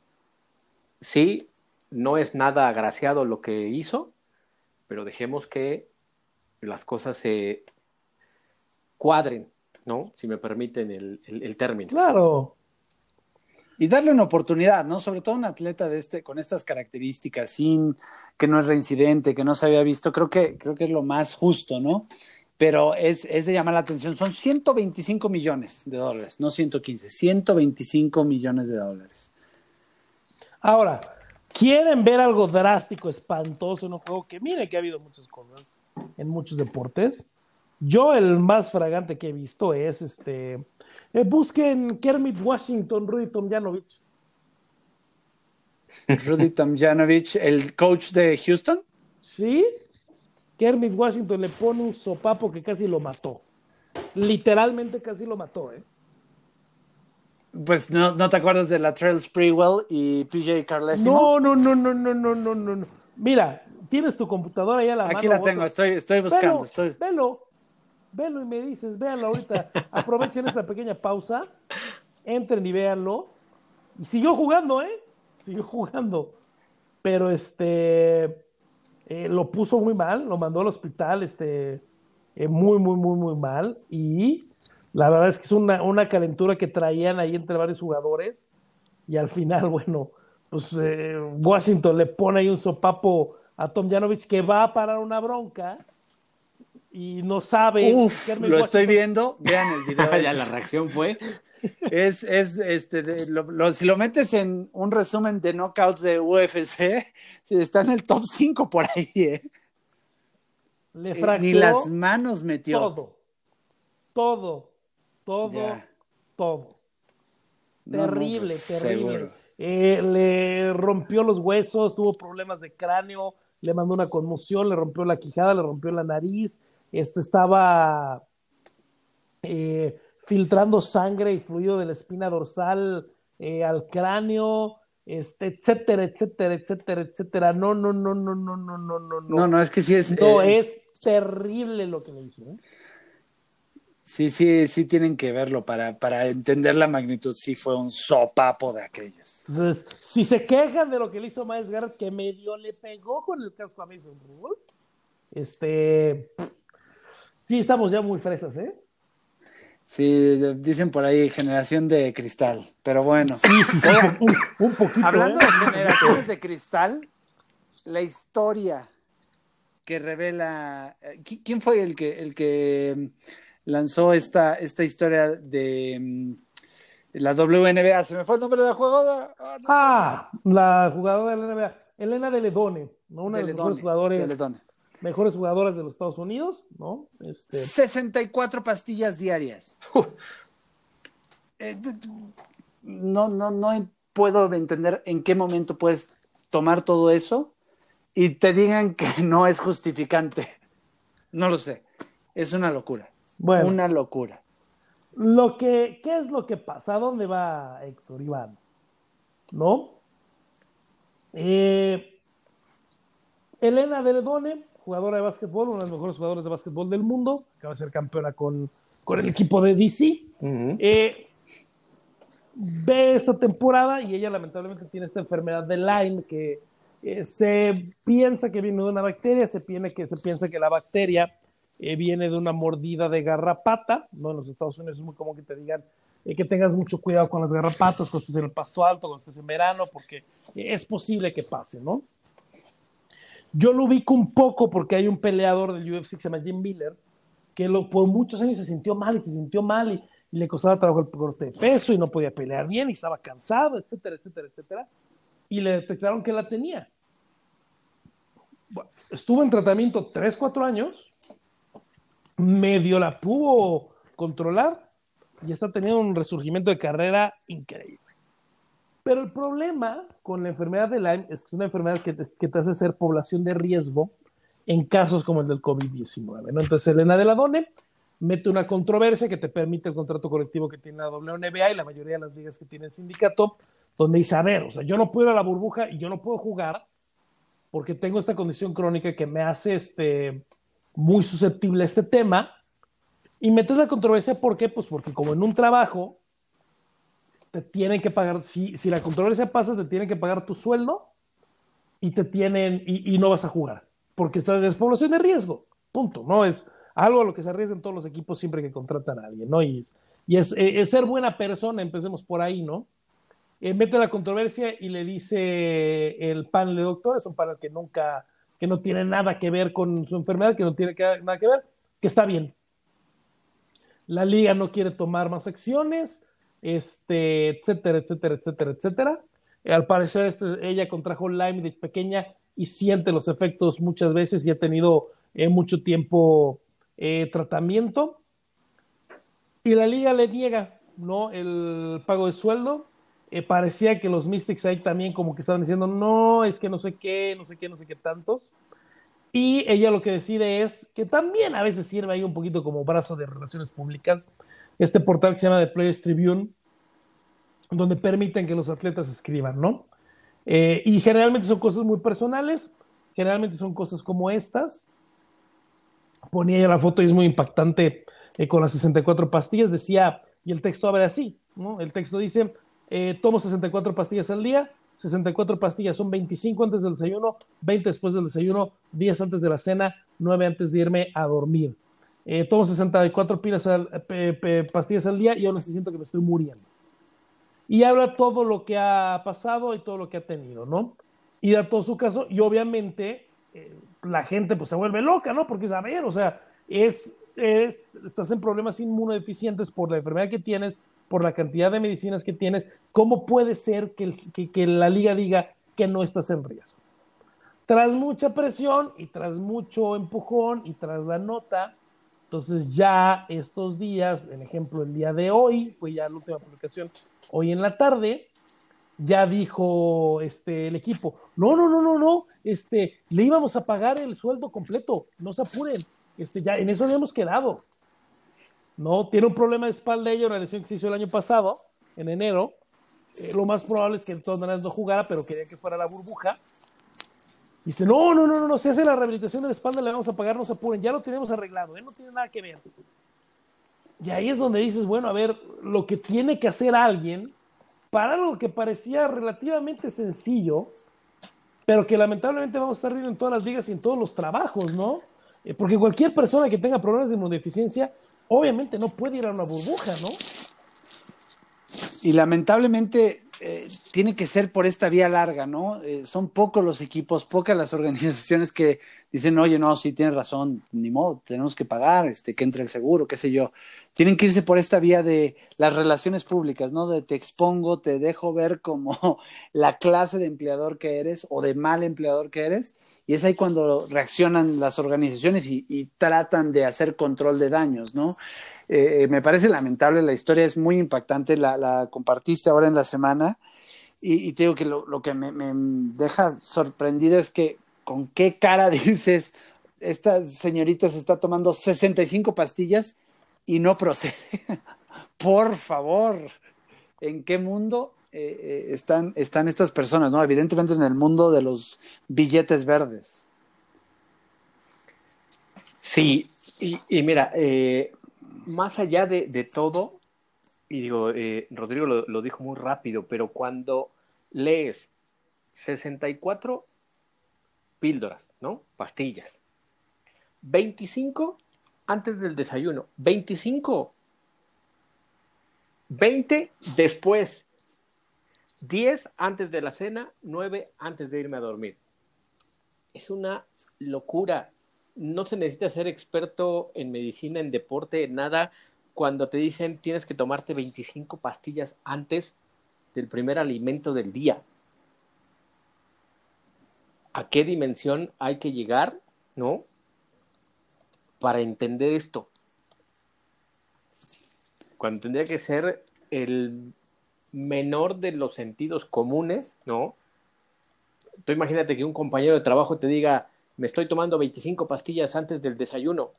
sí, no es nada agraciado lo que hizo, pero dejemos que las cosas se cuadren, ¿no? Si me permiten el, término. Claro. Y darle una oportunidad, ¿no? Sobre todo un atleta de este, con estas características, sin que no es reincidente, que no se había visto, creo que, creo que es lo más justo, ¿no? Pero es, es de llamar la atención. Son 125 millones de dólares, no 115, 125 millones de dólares. Ahora, ¿quieren ver algo drástico, espantoso en un juego? Que mire que ha habido muchas cosas en muchos deportes. Yo el más fragante que he visto es este. Eh, busquen Kermit Washington, Rudy Tomjanovich. Rudy Tomjanovich, el coach de Houston. Sí. Kermit Washington le pone un sopapo que casi lo mató. Literalmente casi lo mató, ¿eh? Pues no, no te acuerdas de la Trail Sprewell y PJ Carlesimo. No, no, no, no, no, no, no, no. Mira, tienes tu computadora ahí a la Aquí mano. Aquí la tengo, estoy, estoy buscando. estoy... velo, velo y me dices, véanlo ahorita, aprovechen esta pequeña pausa, entren y véanlo. Y siguió jugando, ¿eh? Siguió jugando. Pero este, eh, lo puso muy mal, lo mandó al hospital, este, eh, muy, muy, muy, muy mal. Y la verdad es que es una, una calentura que traían ahí entre varios jugadores. Y al final, bueno, pues eh, Washington le pone ahí un sopapo a Tom Janovich que va a parar una bronca y no sabe. Uf, lo estoy viendo. Vean el video. ya la reacción fue. Es, es este, si lo metes en un resumen de knockouts de UFC, está en el top 5 por ahí, ¿eh? Le eh, ni las manos metió. Todo, todo, todo, todo. terrible, pues, terrible. Eh, le rompió los huesos, tuvo problemas de cráneo, le mandó una conmoción, le rompió la quijada, le rompió la nariz, este estaba eh, filtrando sangre y fluido de la espina dorsal eh, al cráneo, este, etcétera, etcétera, etcétera, etcétera. No, no, no, no, no, no, no, no. No, no, es que sí es. No, es, terrible lo que le hizo. ¿eh? Sí, sí, sí tienen que verlo para, para entender la magnitud. Sí fue un sopapo de aquellos. Entonces, si se quejan de lo que le hizo Miles Garrett, que medio le pegó con el casco a Mason Rudolph, este, sí estamos ya muy fresas, ¿eh? Sí, dicen por ahí generación de cristal, pero bueno. Sí, sí, sí, un, poquito. Hablando ¿eh? de generaciones de cristal, la historia que revela, eh, ¿quién fue el que, el que mm, lanzó esta, esta historia de mm, la WNBA? ¿Se me fue el nombre de la jugadora? Ah, la jugadora de la NBA, Elena de Ledone, una de, las mejores jugadores. De mejores jugadoras de los Estados Unidos, ¿no? Este... 64 pastillas diarias. Eh, no, no, no puedo entender en qué momento puedes tomar todo eso y te digan que no es justificante. No lo sé. Es una locura. Bueno, una locura. Lo que, ¿Qué es lo que pasa? ¿A dónde va Héctor Iván? ¿No? Eh, Elena Deledone, jugadora de básquetbol, una de las mejores jugadoras de básquetbol del mundo, acaba de ser campeona con, con el equipo de DC. Eh, ve esta temporada y ella lamentablemente tiene esta enfermedad de Lyme que eh, se piensa que viene de una bacteria, se, que, se piensa que la bacteria eh, viene de una mordida de garrapata, ¿no? En los Estados Unidos es muy común que te digan eh, que tengas mucho cuidado con las garrapatas cuando estés en el pasto alto, cuando estés en verano, porque es posible que pase, ¿no? Yo lo ubico un poco porque hay un peleador del UFC que se llama Jim Miller, que por muchos años se sintió mal y se sintió mal y, le costaba trabajo el corte de peso y no podía pelear bien y estaba cansado, etcétera, etcétera, etcétera. Y le detectaron que la tenía. estuvo en tratamiento 3, 4 años medio la pudo controlar y está teniendo un resurgimiento de carrera increíble. Pero el problema con la enfermedad de Lyme es que es una enfermedad que te, hace ser población de riesgo en casos como el del COVID-19. Entonces, Elena de la Done mete una controversia que te permite el contrato colectivo que tiene la WNBA y la mayoría de las ligas que tiene el sindicato, donde dice, a ver, o sea, yo no puedo ir a la burbuja y yo no puedo jugar porque tengo esta condición crónica que me hace este, muy susceptible a este tema. Y metes la controversia, ¿por qué? Pues porque como en un trabajo, te tienen que pagar, si, si la controversia pasa, te tienen que pagar tu sueldo y te tienen, y, no vas a jugar, porque está de despoblación de riesgo, punto, ¿no? Es algo a lo que se arriesgan todos los equipos siempre que contratan a alguien, ¿no? Y es, y es, eh, ser buena persona, empecemos por ahí, ¿no? Eh, mete la controversia y le dice el panel de doctores, un panel que nunca que no tiene nada que ver con su enfermedad, que no tiene nada que ver, que está bien. La liga no quiere tomar más acciones, este, etcétera, etcétera, etcétera, etcétera. Al parecer, este, ella contrajo Lyme de pequeña y siente los efectos muchas veces y ha tenido eh, mucho tiempo eh, tratamiento. Y la liga le niega ¿no? el pago de sueldo eh, parecía que los Mystics ahí también como que estaban diciendo, no, es que no sé qué, no sé qué, no sé qué tantos. Y ella lo que decide es que también a veces sirve ahí un poquito como brazo de relaciones públicas, este portal que se llama The Players Tribune, donde permiten que los atletas escriban, ¿no? Eh, y generalmente son cosas muy personales, generalmente son cosas como estas. Ponía la foto y es muy impactante eh, con las 64 pastillas, decía, y el texto abre así, ¿no? El texto dice, eh, tomo 64 pastillas al día, 64 pastillas son 25 antes del desayuno, 20 después del desayuno, 10 antes de la cena, 9 antes de irme a dormir. Eh, tomo 64 pilas pastillas al día y aún así siento que me estoy muriendo. Y habla todo lo que ha pasado y todo lo que ha tenido, ¿no? Y da todo su caso y obviamente eh, la gente pues se vuelve loca, ¿no? Porque es, a ver, o sea, es, es, estás en problemas inmunodeficientes por la enfermedad que tienes, por la cantidad de medicinas que tienes, ¿cómo puede ser que, que, la liga diga que no estás en riesgo? Tras mucha presión y tras mucho empujón y tras la nota, entonces ya estos días, en ejemplo el día de hoy, fue ya la última publicación, hoy en la tarde, ya dijo este, el equipo, no, no, no, no, no, este, le íbamos a pagar el sueldo completo, no se apuren, este, ya en eso habíamos quedado. ¿no? Tiene un problema de espalda ella, una lesión que se hizo el año pasado, en enero. Eh, lo más probable es que de todas maneras no jugara, pero quería que fuera la burbuja. Dice, no, no, no, no, no, si hace la rehabilitación de la espalda le vamos a pagar, no se apuren, ya lo tenemos arreglado, ¿eh? no tiene nada que ver. Y ahí es donde dices, bueno, a ver, lo que tiene que hacer alguien para algo que parecía relativamente sencillo, pero que lamentablemente vamos a estar viendo en todas las ligas y en todos los trabajos, ¿no? Eh, porque cualquier persona que tenga problemas de inmunodeficiencia obviamente no puede ir a una burbuja, ¿no? Y lamentablemente eh, tiene que ser por esta vía larga, ¿no? Eh, son pocos los equipos, pocas las organizaciones que dicen, oye, no, sí tienes razón, ni modo, tenemos que pagar, este, que entre el seguro, qué sé yo. Tienen que irse por esta vía de las relaciones públicas, ¿no? De te expongo, te dejo ver como la clase de empleador que eres o de mal empleador que eres y es ahí cuando reaccionan las organizaciones y, tratan de hacer control de daños, ¿no? Eh, me parece lamentable, la historia es muy impactante, la, compartiste ahora en la semana y, te digo que lo, que me, deja sorprendido es que con qué cara dices, esta señorita se está tomando 65 pastillas y no procede. Por favor, ¿en qué mundo eh, eh, están, están estas personas, ¿no? Evidentemente en el mundo de los billetes verdes. Sí, y, mira, eh, más allá de, todo, y digo, Rodrigo lo, lo, dijo muy rápido, pero cuando lees 64 píldoras, ¿no? Pastillas. 25 antes del desayuno. 25. 20 después. 10 antes de la cena, 9 antes de irme a dormir. Es una locura. No se necesita ser experto en medicina, en deporte, en nada. Cuando te dicen tienes que tomarte 25 pastillas antes del primer alimento del día. ¿A qué dimensión hay que llegar, no? Para entender esto. Cuando tendría que ser el menor de los sentidos comunes, ¿no? Tú imagínate que un compañero de trabajo te diga, me estoy tomando 25 pastillas antes del desayuno.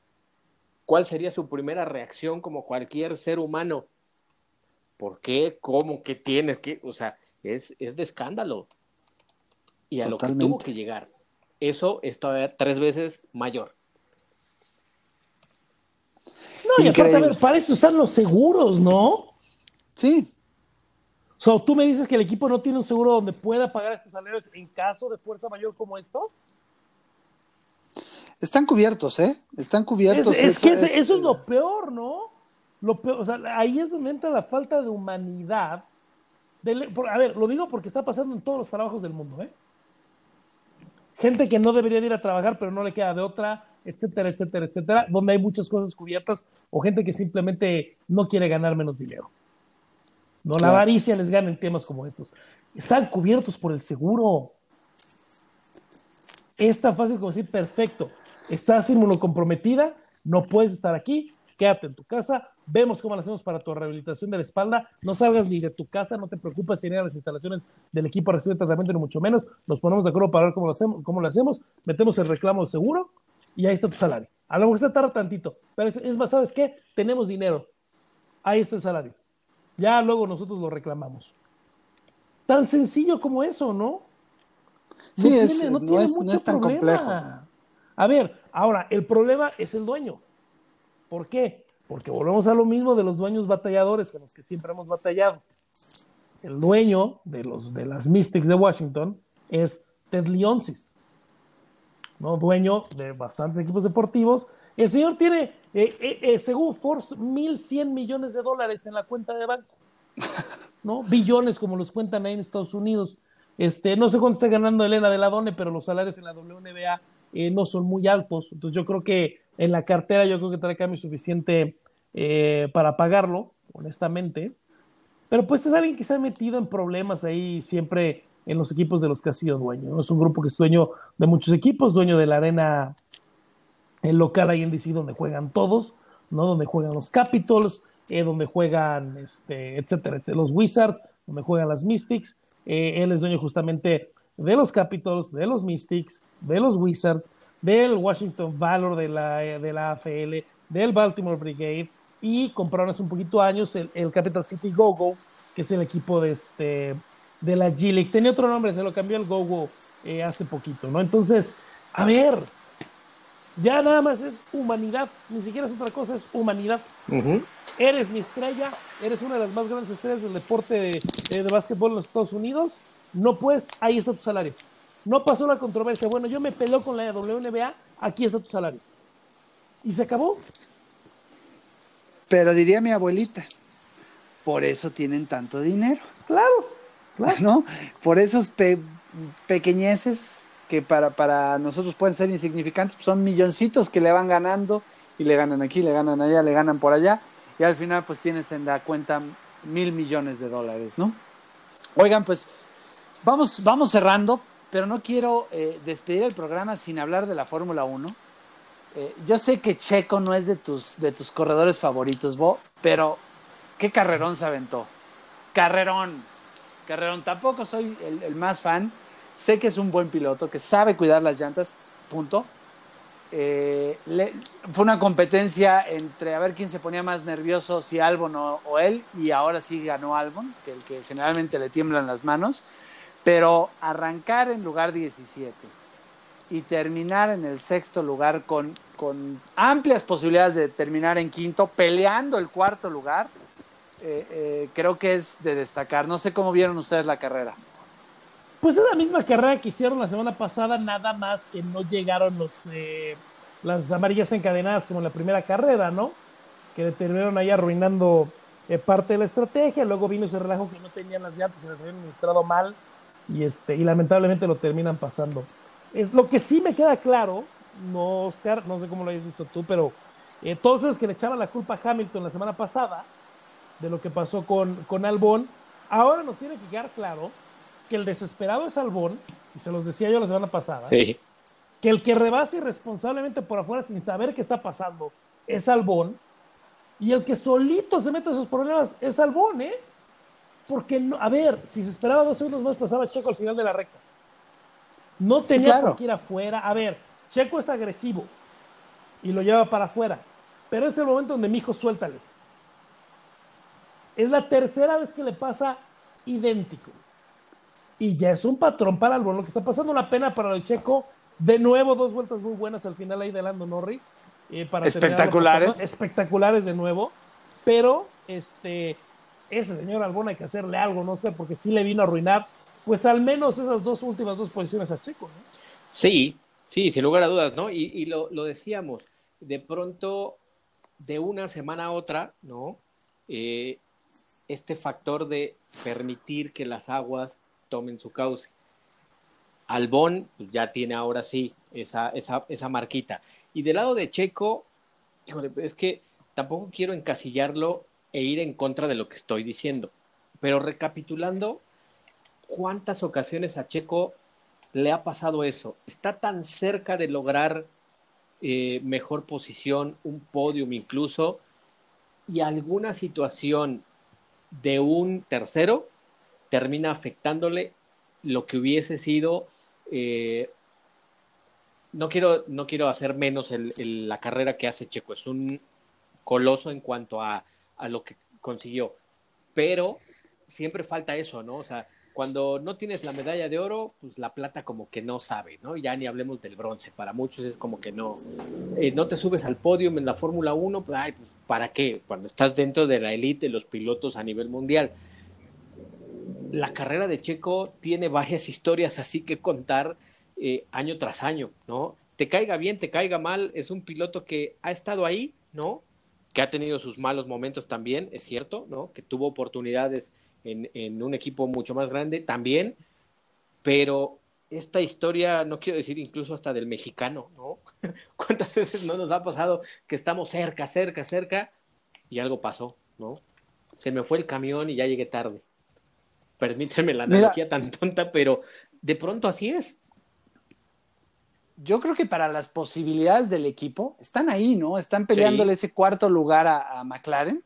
¿Cuál sería su primera reacción como cualquier ser humano? ¿Por qué? ¿Cómo? ¿Qué tienes? ¿Qué? O sea, es, es de escándalo. Y a lo que tuvo que llegar. Eso es todavía tres veces mayor. No, y aparte, a ver, para eso están los seguros, ¿no? Sí, So, ¿Tú me dices que el equipo no tiene un seguro donde pueda pagar estos salarios en caso de fuerza mayor como esto? Están cubiertos, ¿eh? Están cubiertos. Es, que eso es lo peor, ¿no? Lo peor, o sea, ahí es donde entra la falta de humanidad. a ver, lo digo porque está pasando en todos los trabajos del mundo, ¿eh? Gente que no debería ir a trabajar, pero no le queda de otra, etcétera, etcétera, etcétera, donde hay muchas cosas cubiertas, o gente que simplemente no quiere ganar menos dinero. No, la avaricia les gana en temas como estos. Están cubiertos por el seguro. Es tan fácil como decir, perfecto, estás inmunocomprometida, no puedes estar aquí, quédate en tu casa, vemos cómo lo hacemos para tu rehabilitación de la espalda, no salgas ni de tu casa, no te preocupes si ir a las instalaciones del equipo a recibir tratamiento, ni mucho menos, nos ponemos de acuerdo para ver cómo lo hacemos, cómo lo hacemos metemos el reclamo de seguro y ahí está tu salario. A lo mejor se tarda tantito, pero es más, ¿sabes qué? Tenemos dinero, ahí está el salario. Ya luego nosotros lo reclamamos. Tan sencillo como eso, ¿no? Sí, es, no, es, tan complejo. A ver, ahora, el problema es el dueño. ¿Por qué? Porque volvemos a lo mismo de los dueños batalladores con los que siempre hemos batallado. El dueño de, los, de las Mystics de Washington es Ted Leonsis, ¿no? dueño de bastantes equipos deportivos. El señor tiene eh, eh, eh, según Forbes, 1.100 millones de dólares en la cuenta de banco. ¿No? Billones como los cuentan ahí en Estados Unidos. Este, no sé cuánto está ganando Elena de la Done, pero los salarios en la WNBA no son muy altos. Entonces yo creo que en la cartera yo creo que trae cambio suficiente para pagarlo, honestamente. Pero pues es alguien que se ha metido en problemas ahí siempre en los equipos de los que ha sido dueño. Es un grupo que es dueño de muchos equipos, dueño de la arena el local ahí en DC donde juegan todos, ¿no? Donde juegan los Capitals, eh, donde juegan, este, etcétera, los Wizards, donde juegan las Mystics. Eh, él es dueño justamente de los Capitals, de los Mystics, de los Wizards, del Washington Valor de la, de la AFL, del Baltimore Brigade y compraron hace un poquito años el, Capital City Go-Go, que es el equipo de, este, de la G-League. Tenía otro nombre, se lo cambió el Go-Go eh, hace poquito, ¿no? Entonces, a ver, ya nada más es humanidad, ni siquiera es otra cosa, es humanidad. Eres mi estrella, eres una de las más grandes estrellas del deporte de, de, básquetbol en los Estados Unidos. No puedes, ahí está tu salario. No pasó la controversia. Bueno, yo me peló con la WNBA, aquí está tu salario. Y se acabó. Pero diría mi abuelita, por eso tienen tanto dinero. Claro, claro. ¿No? Por esos pequeñeces que para, para nosotros pueden ser insignificantes, pues son milloncitos que le van ganando y le ganan aquí, le ganan allá, le ganan por allá y al final pues tienes en la cuenta mil millones de dólares, ¿no? Oigan, pues vamos, vamos cerrando. pero no quiero eh, despedir el programa sin hablar de la Fórmula 1. Eh, yo sé que Checo no es de tus, de tus corredores favoritos, Bo, pero qué carrerón se aventó. Carrerón. Carrerón. Tampoco soy el, el más fan. Sé que es un buen piloto, que sabe cuidar las llantas, punto. Eh, fue una competencia entre a ver quién se ponía más nervioso, si Albon o, o, él, y ahora sí ganó Albon, que el que generalmente le tiemblan las manos, pero arrancar en lugar 17 y terminar en el sexto lugar con, con amplias posibilidades de terminar en quinto, peleando el cuarto lugar, eh, eh, creo que es de destacar. No sé cómo vieron ustedes la carrera. Pues es la misma carrera que hicieron la semana pasada, nada más que no llegaron los eh, las amarillas encadenadas como en la primera carrera, ¿no? Que le terminaron ahí arruinando eh, parte de la estrategia. Luego vino ese relajo que no tenían las llantas y las habían administrado mal y este y lamentablemente lo terminan pasando. Es lo que sí me queda claro, no Oscar, no sé cómo lo hayas visto tú, pero eh, todos esos que le echaban la culpa a Hamilton la semana pasada de lo que pasó con, con Albón, ahora nos tiene que quedar claro que el desesperado es Albón, y se los decía yo la semana pasada, sí. que el que rebasa irresponsablemente por afuera sin saber qué está pasando es Albón, y el que solito se mete a esos problemas es Albón, ¿eh? Porque, no, a ver, si se esperaba dos segundos más, pasaba Checo al final de la recta. No tenía sí, claro. por qué ir afuera. A ver, Checo es agresivo y lo lleva para afuera, pero es el momento donde mi hijo suéltale. Es la tercera vez que le pasa idéntico y ya es un patrón para Albon. Lo que está pasando una pena para el Checo. De nuevo, dos vueltas muy buenas al final ahí de Lando Norris. Eh, para espectaculares. Espectaculares de nuevo. Pero este, ese señor Albon hay que hacerle algo, no sé, porque sí le vino a arruinar, pues al menos esas dos últimas dos posiciones a Checo. ¿no? Sí, sí, sin lugar a dudas, ¿no? Y, y lo, lo, decíamos, de pronto, de una semana a otra, ¿no? Eh, este factor de permitir que las aguas tomen su cauce. Albón pues, ya tiene ahora sí esa, esa, esa marquita. Y del lado de Checo, híjole, es que tampoco quiero encasillarlo e ir en contra de lo que estoy diciendo. Pero recapitulando, ¿cuántas ocasiones a Checo le ha pasado eso? Está tan cerca de lograr eh, mejor posición, un podium incluso, y alguna situación de un tercero termina afectándole lo que hubiese sido. Eh, no, quiero, no quiero hacer menos el, la carrera que hace Checo, es un coloso en cuanto a, a lo que consiguió, pero siempre falta eso, ¿no? O sea, cuando no tienes la medalla de oro, pues la plata como que no sabe, ¿no? Ya ni hablemos del bronce, para muchos es como que no, eh, no te subes al podio en la Fórmula 1, pues, ay, pues, ¿para qué? Cuando estás dentro de la élite de los pilotos a nivel mundial la carrera de Checo tiene varias historias así que contar eh, año tras año, ¿no? Te caiga bien, te caiga mal, es un piloto que ha estado ahí, ¿no? Que ha tenido sus malos momentos también, es cierto, ¿no? Que tuvo oportunidades en, en un equipo mucho más grande también, pero esta historia, no quiero decir incluso hasta del mexicano, ¿no? ¿Cuántas veces no nos ha pasado que estamos cerca, cerca, cerca y algo pasó, ¿no? Se me fue el camión y ya llegué tarde permíteme la analogía Mira, tan tonta, pero de pronto así es. Yo creo que para las posibilidades del equipo están ahí, ¿no? Están peleándole sí. ese cuarto lugar a, a, McLaren,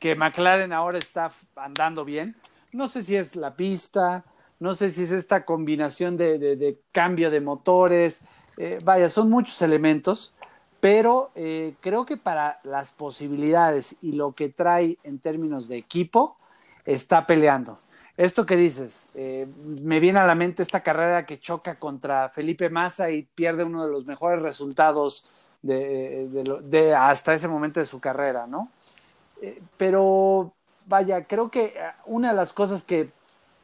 que McLaren ahora está andando bien. No sé si es la pista, no sé si es esta combinación de, de, de cambio de motores. Eh, vaya, son muchos elementos, pero eh, creo que para las posibilidades y lo que trae en términos de equipo, está peleando esto que dices, eh, me viene a la mente esta carrera que choca contra Felipe Massa y pierde uno de los mejores resultados de, de, de hasta ese momento de su carrera, ¿no? Eh, pero vaya, creo que una de las cosas que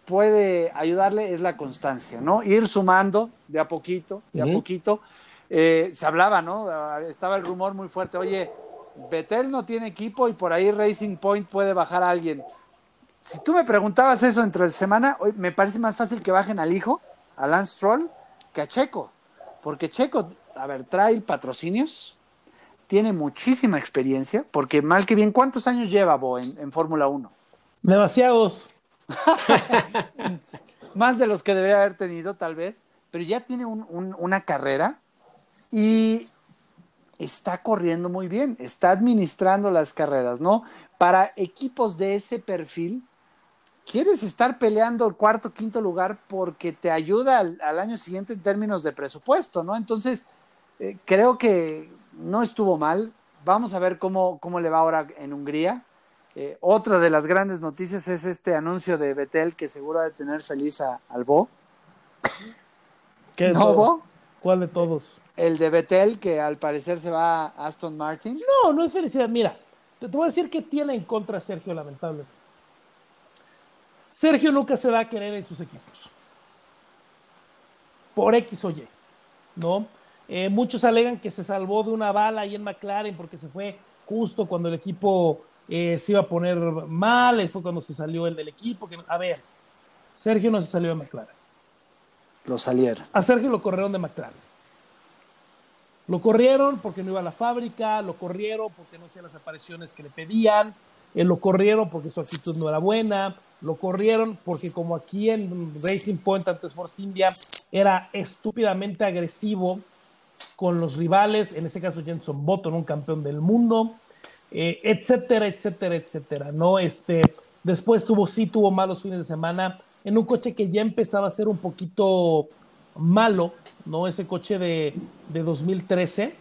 puede ayudarle es la constancia, ¿no? Ir sumando de a poquito, de uh -huh. a poquito. Eh, se hablaba, ¿no? Estaba el rumor muy fuerte, oye, Betel no tiene equipo y por ahí Racing Point puede bajar a alguien si tú me preguntabas eso entre el semana, hoy me parece más fácil que bajen al hijo, a Lance Stroll, que a Checo. Porque Checo, a ver, trae patrocinios, tiene muchísima experiencia, porque mal que bien, ¿cuántos años lleva Bo en, en Fórmula 1? Demasiados. más de los que debería haber tenido, tal vez. pero ya tiene una carrera y está corriendo muy bien, está administrando las carreras, ¿no? Para equipos de ese perfil, quieres estar peleando el cuarto, quinto lugar porque te ayuda al, año siguiente en términos de presupuesto, ¿no? Entonces, eh, creo que no estuvo mal. Vamos a ver cómo, cómo le va ahora en Hungría. Eh, otra de las grandes noticias es este anuncio de Betel que seguro ha de tener feliz a, al Bo. ¿Qué ¿No, Bo? ¿Cuál de todos? El de Betel, que al parecer se va a Aston Martin. No, no es felicidad. Mira, te, voy a decir que tiene en contra Sergio, lamentablemente. Sergio nunca se va a querer en sus equipos. Por X o Y. ¿No? Eh, muchos alegan que se salvó de una bala ahí en McLaren porque se fue justo cuando el equipo eh, se iba a poner mal, fue cuando se salió el del equipo. Que, a ver, Sergio no se salió de McLaren. Lo salieron. A Sergio lo corrieron de McLaren. Lo corrieron porque no iba a la fábrica, lo corrieron porque no hacía las apariciones que le pedían, eh, lo corrieron porque su actitud no era buena, lo corrieron porque como aquí en Racing Point antes Force India era estúpidamente agresivo con los rivales, en ese caso Jenson Button, un campeón del mundo, eh, etcétera, etcétera, etcétera, ¿no? Este, después tuvo, sí tuvo malos fines de semana en un coche que ya empezaba a ser un poquito malo, ¿no? Ese coche de, de 2013,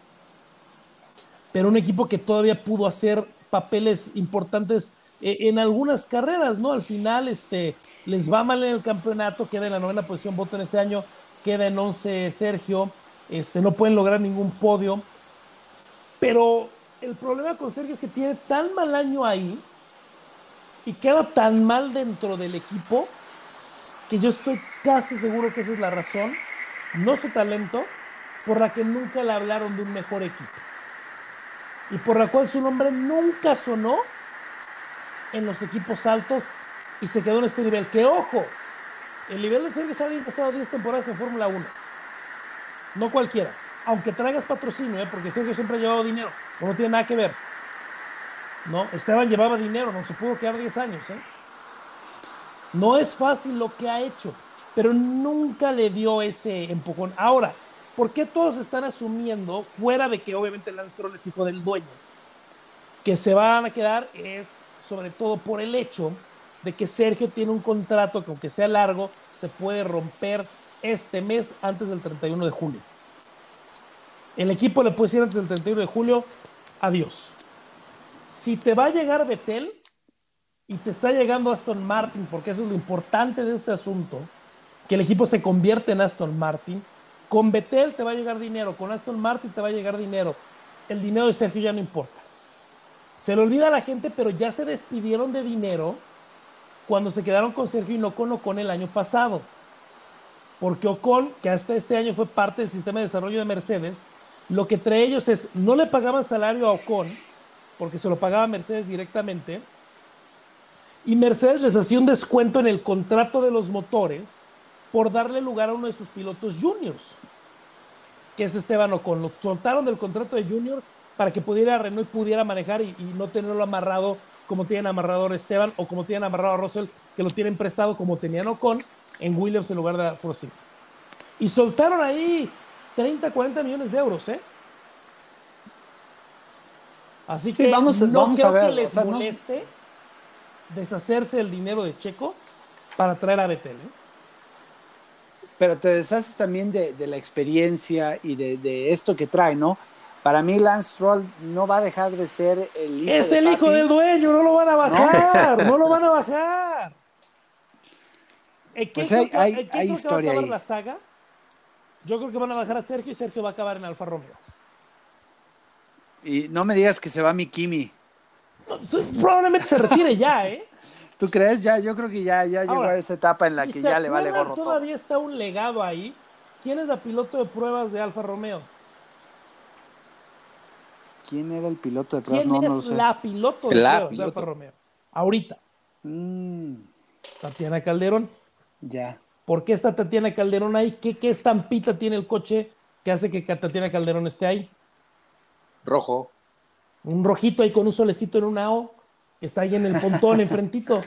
pero un equipo que todavía pudo hacer papeles importantes eh, en algunas carreras, ¿no? Al final, este, les va mal en el campeonato, queda en la novena posición en este año, queda en 11 Sergio, este, no pueden lograr ningún podio, pero el problema con Sergio es que tiene tan mal año ahí y queda tan mal dentro del equipo que yo estoy casi seguro que esa es la razón, no su talento, por la que nunca le hablaron de un mejor equipo. Y por la cual su nombre nunca sonó en los equipos altos y se quedó en este nivel. Que ojo, el nivel de Sergio es alguien que ha estado 10 temporadas en Fórmula 1. No cualquiera. Aunque traigas patrocinio, ¿eh? porque Sergio siempre ha llevado dinero no tiene nada que ver. No, Esteban llevaba dinero, no se pudo quedar 10 años. ¿eh? No es fácil lo que ha hecho, pero nunca le dio ese empujón. Ahora, ¿por qué todos están asumiendo, fuera de que obviamente Lance Stroll es hijo del dueño, que se van a quedar? Es sobre todo por el hecho de que Sergio tiene un contrato que aunque sea largo, se puede romper este mes antes del 31 de julio. El equipo le puede decir antes del 31 de julio, adiós. Si te va a llegar Betel y te está llegando Aston Martin, porque eso es lo importante de este asunto, que el equipo se convierte en Aston Martin, con Betel te va a llegar dinero, con Aston Martin te va a llegar dinero. El dinero de Sergio ya no importa. Se le olvida a la gente, pero ya se despidieron de dinero cuando se quedaron con Sergio y no con Ocon el año pasado. Porque Ocon, que hasta este año fue parte del sistema de desarrollo de Mercedes, lo que entre ellos es, no le pagaban salario a Ocon, porque se lo pagaba Mercedes directamente, y Mercedes les hacía un descuento en el contrato de los motores por darle lugar a uno de sus pilotos juniors, que es Esteban Ocon. Lo soltaron del contrato de juniors para que pudiera Renault pudiera manejar y, no tenerlo amarrado como tienen amarrado a Esteban o como tienen amarrado a Russell, que lo tienen prestado como tenían Ocon en Williams en lugar de Force. Y soltaron ahí 30, 40 millones de euros, ¿eh? Así que vamos, no vamos creo a ver, que les moleste deshacerse del dinero de Checo para traer a Betel. ¿eh? Pero te deshaces también de, la experiencia y de, esto que trae, ¿no? Para mí Lance Stroll no va a dejar de ser el hijo Es el hijo del dueño, no lo van a bajar, no, lo van a bajar. Pues hay, hay, hay historia ahí. La saga? Yo creo que van a bajar a Sergio y Sergio va a acabar en Alfa Romeo. Y no me digas que se va mi Kimi. probablemente se retire ya, ¿eh? ¿Tú crees? Ya, yo creo que ya, ya llegó a esa etapa en la que ya le vale gorro Todavía está un legado ahí. ¿Quién es la piloto de pruebas de Alfa Romeo? ¿Quién era el piloto de pruebas? ¿Quién es la piloto de pruebas de Alfa Romeo? Ahorita. Mm. Tatiana Calderón. Ya. ¿Por qué está Tatiana Calderón ahí? ¿Qué, ¿Qué, estampita tiene el coche que hace que Tatiana Calderón esté ahí? Rojo. Un rojito ahí con un solecito en una O, está ahí en el pontón enfrentito.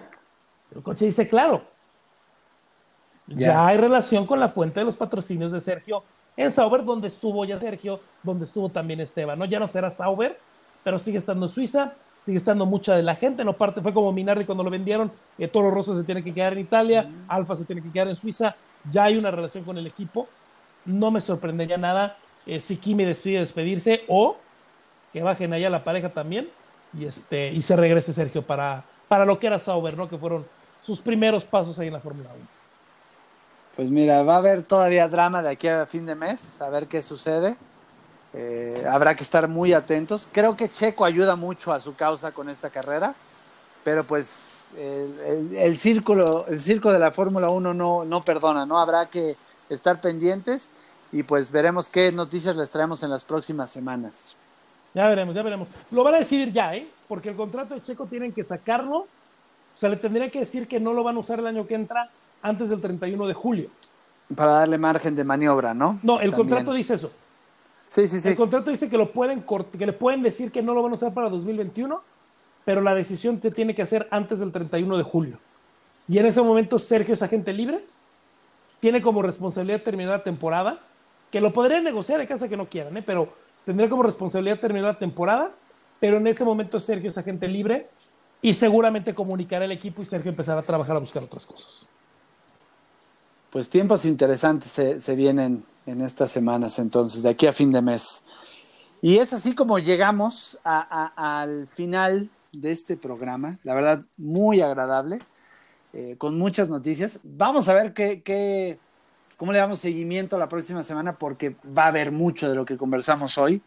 El coche dice claro. Ya. hay relación con la fuente de los patrocinios de Sergio en Sauber, donde estuvo ya Sergio, donde estuvo también Esteban, ¿no? Ya no será Sauber, pero sigue estando en Suiza, sigue estando mucha de la gente, no parte, fue como Minardi cuando lo vendieron, eh, Toro Rosso se tiene que quedar en Italia, mm. Alfa se tiene que quedar en Suiza, ya hay una relación con el equipo, no me sorprendería nada eh, si Kimi decide despedirse o que bajen allá la pareja también y, este, y se regrese Sergio para, para lo que era Sauber, ¿no? Que fueron sus primeros pasos ahí en la Fórmula 1. Pues mira, va a haber todavía drama de aquí a fin de mes, a ver qué sucede. Eh, habrá que estar muy atentos. Creo que Checo ayuda mucho a su causa con esta carrera, pero pues el, el, círculo, el circo de la Fórmula 1 no, no perdona, ¿no? Habrá que estar pendientes y pues veremos qué noticias les traemos en las próximas semanas. Ya veremos, ya veremos. Lo van a decidir ya, ¿eh? Porque el contrato de Checo tienen que sacarlo. O sea, le tendría que decir que no lo van a usar el año que entra antes del 31 de julio. Para darle margen de maniobra, ¿no? No, el contrato dice eso. Sí, sí, sí. El contrato dice que lo pueden que le pueden decir que no lo van a usar para 2021, pero la decisión te tiene que hacer antes del 31 de julio. Y en ese momento Sergio es agente libre, tiene como responsabilidad terminar la temporada, que lo podría negociar en caso de que no quieran, ¿eh? pero tendría como responsabilidad terminar la temporada, pero en ese momento Sergio es agente libre y seguramente comunicará al equipo y Sergio empezará a trabajar a buscar otras cosas. Pues tiempos interesantes se, vienen en estas semanas, entonces, de aquí a fin de mes. Y es así como llegamos al final de este programa, la verdad, muy agradable, eh, con muchas noticias. Vamos a ver qué, qué cómo le damos seguimiento la próxima semana porque va a haber mucho de lo que conversamos hoy.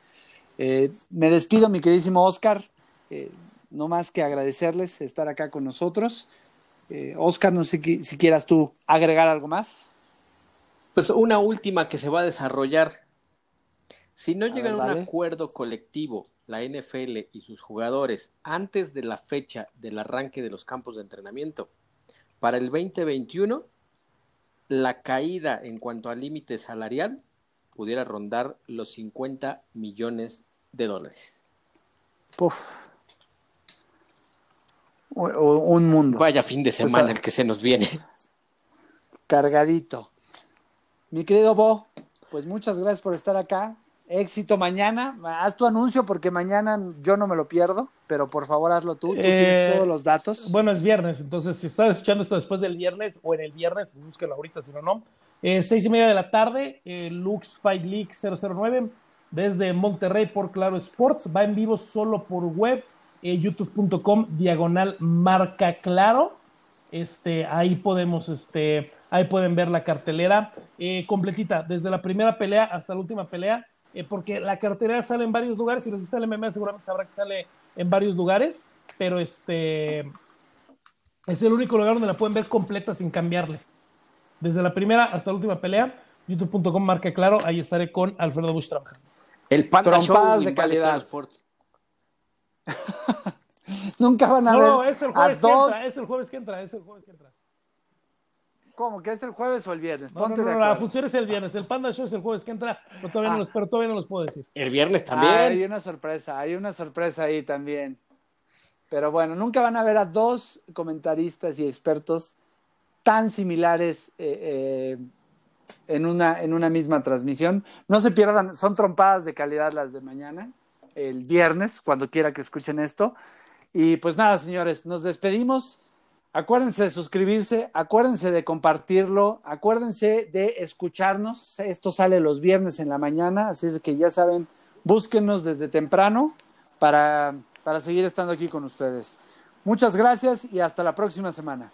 Eh, me despido, mi queridísimo Oscar. Eh, no más que agradecerles estar acá con nosotros. Eh, Oscar, no sé si, quieras tú agregar algo más. Pues una última que se va a desarrollar. Si no llegan a un acuerdo colectivo la NFL y sus jugadores antes de la fecha del arranque de los campos de entrenamiento para el 2021, la caída en cuanto al límite salarial pudiera rondar los 50 millones de dólares. Puf. un mundo. Vaya fin de semana el que se nos viene. Cargadito. Mi querido Bo, pues muchas gracias por estar acá éxito mañana. Haz tu anuncio porque mañana yo no me lo pierdo, pero por favor hazlo tú. Tú tienes eh, todos los datos. Bueno, es viernes, entonces si estás escuchando esto después del viernes o en el viernes, pues búsquelo ahorita, si no, no. Eh, seis y media de la tarde, eh, Lux Fight League 009 desde Monterrey por Claro Sports. Va en vivo solo por web, youtube.com diagonal marca claro. Este, ahí podemos, este, ahí pueden ver la cartelera completita, desde la primera pelea hasta la última pelea eh, porque la cartera sale en varios lugares, si les gusta el MMA seguramente sabrá que sale en varios lugares, pero este es el único lugar donde la pueden ver completa sin cambiarle. Desde la primera hasta la última pelea, youtube.com marca claro, ahí estaré con Alfredo Bush trabajando. El Panda Show de calidad. Nunca van a ver. No, es el jueves que entra, es el jueves que entra, es el jueves que entra. ¿Cómo? ¿Que es el jueves o el viernes? No, no, no, la función es el viernes. El Panda Show es el jueves que entra, pero todavía, no, ah. los, pero todavía no los puedo decir. El viernes también. Ah, hay una sorpresa, hay una sorpresa ahí también. Pero bueno, nunca van a ver a dos comentaristas y expertos tan similares eh, eh, en, una, en una misma transmisión. No se pierdan, son trompadas de calidad las de mañana, el viernes, cuando quiera que escuchen esto. Y pues nada, señores, nos despedimos. Acuérdense de suscribirse, acuérdense de compartirlo, acuérdense de escucharnos. Esto sale los viernes en la mañana, así es que ya saben, búsquenos desde temprano para, para seguir estando aquí con ustedes. Muchas gracias y hasta la próxima semana.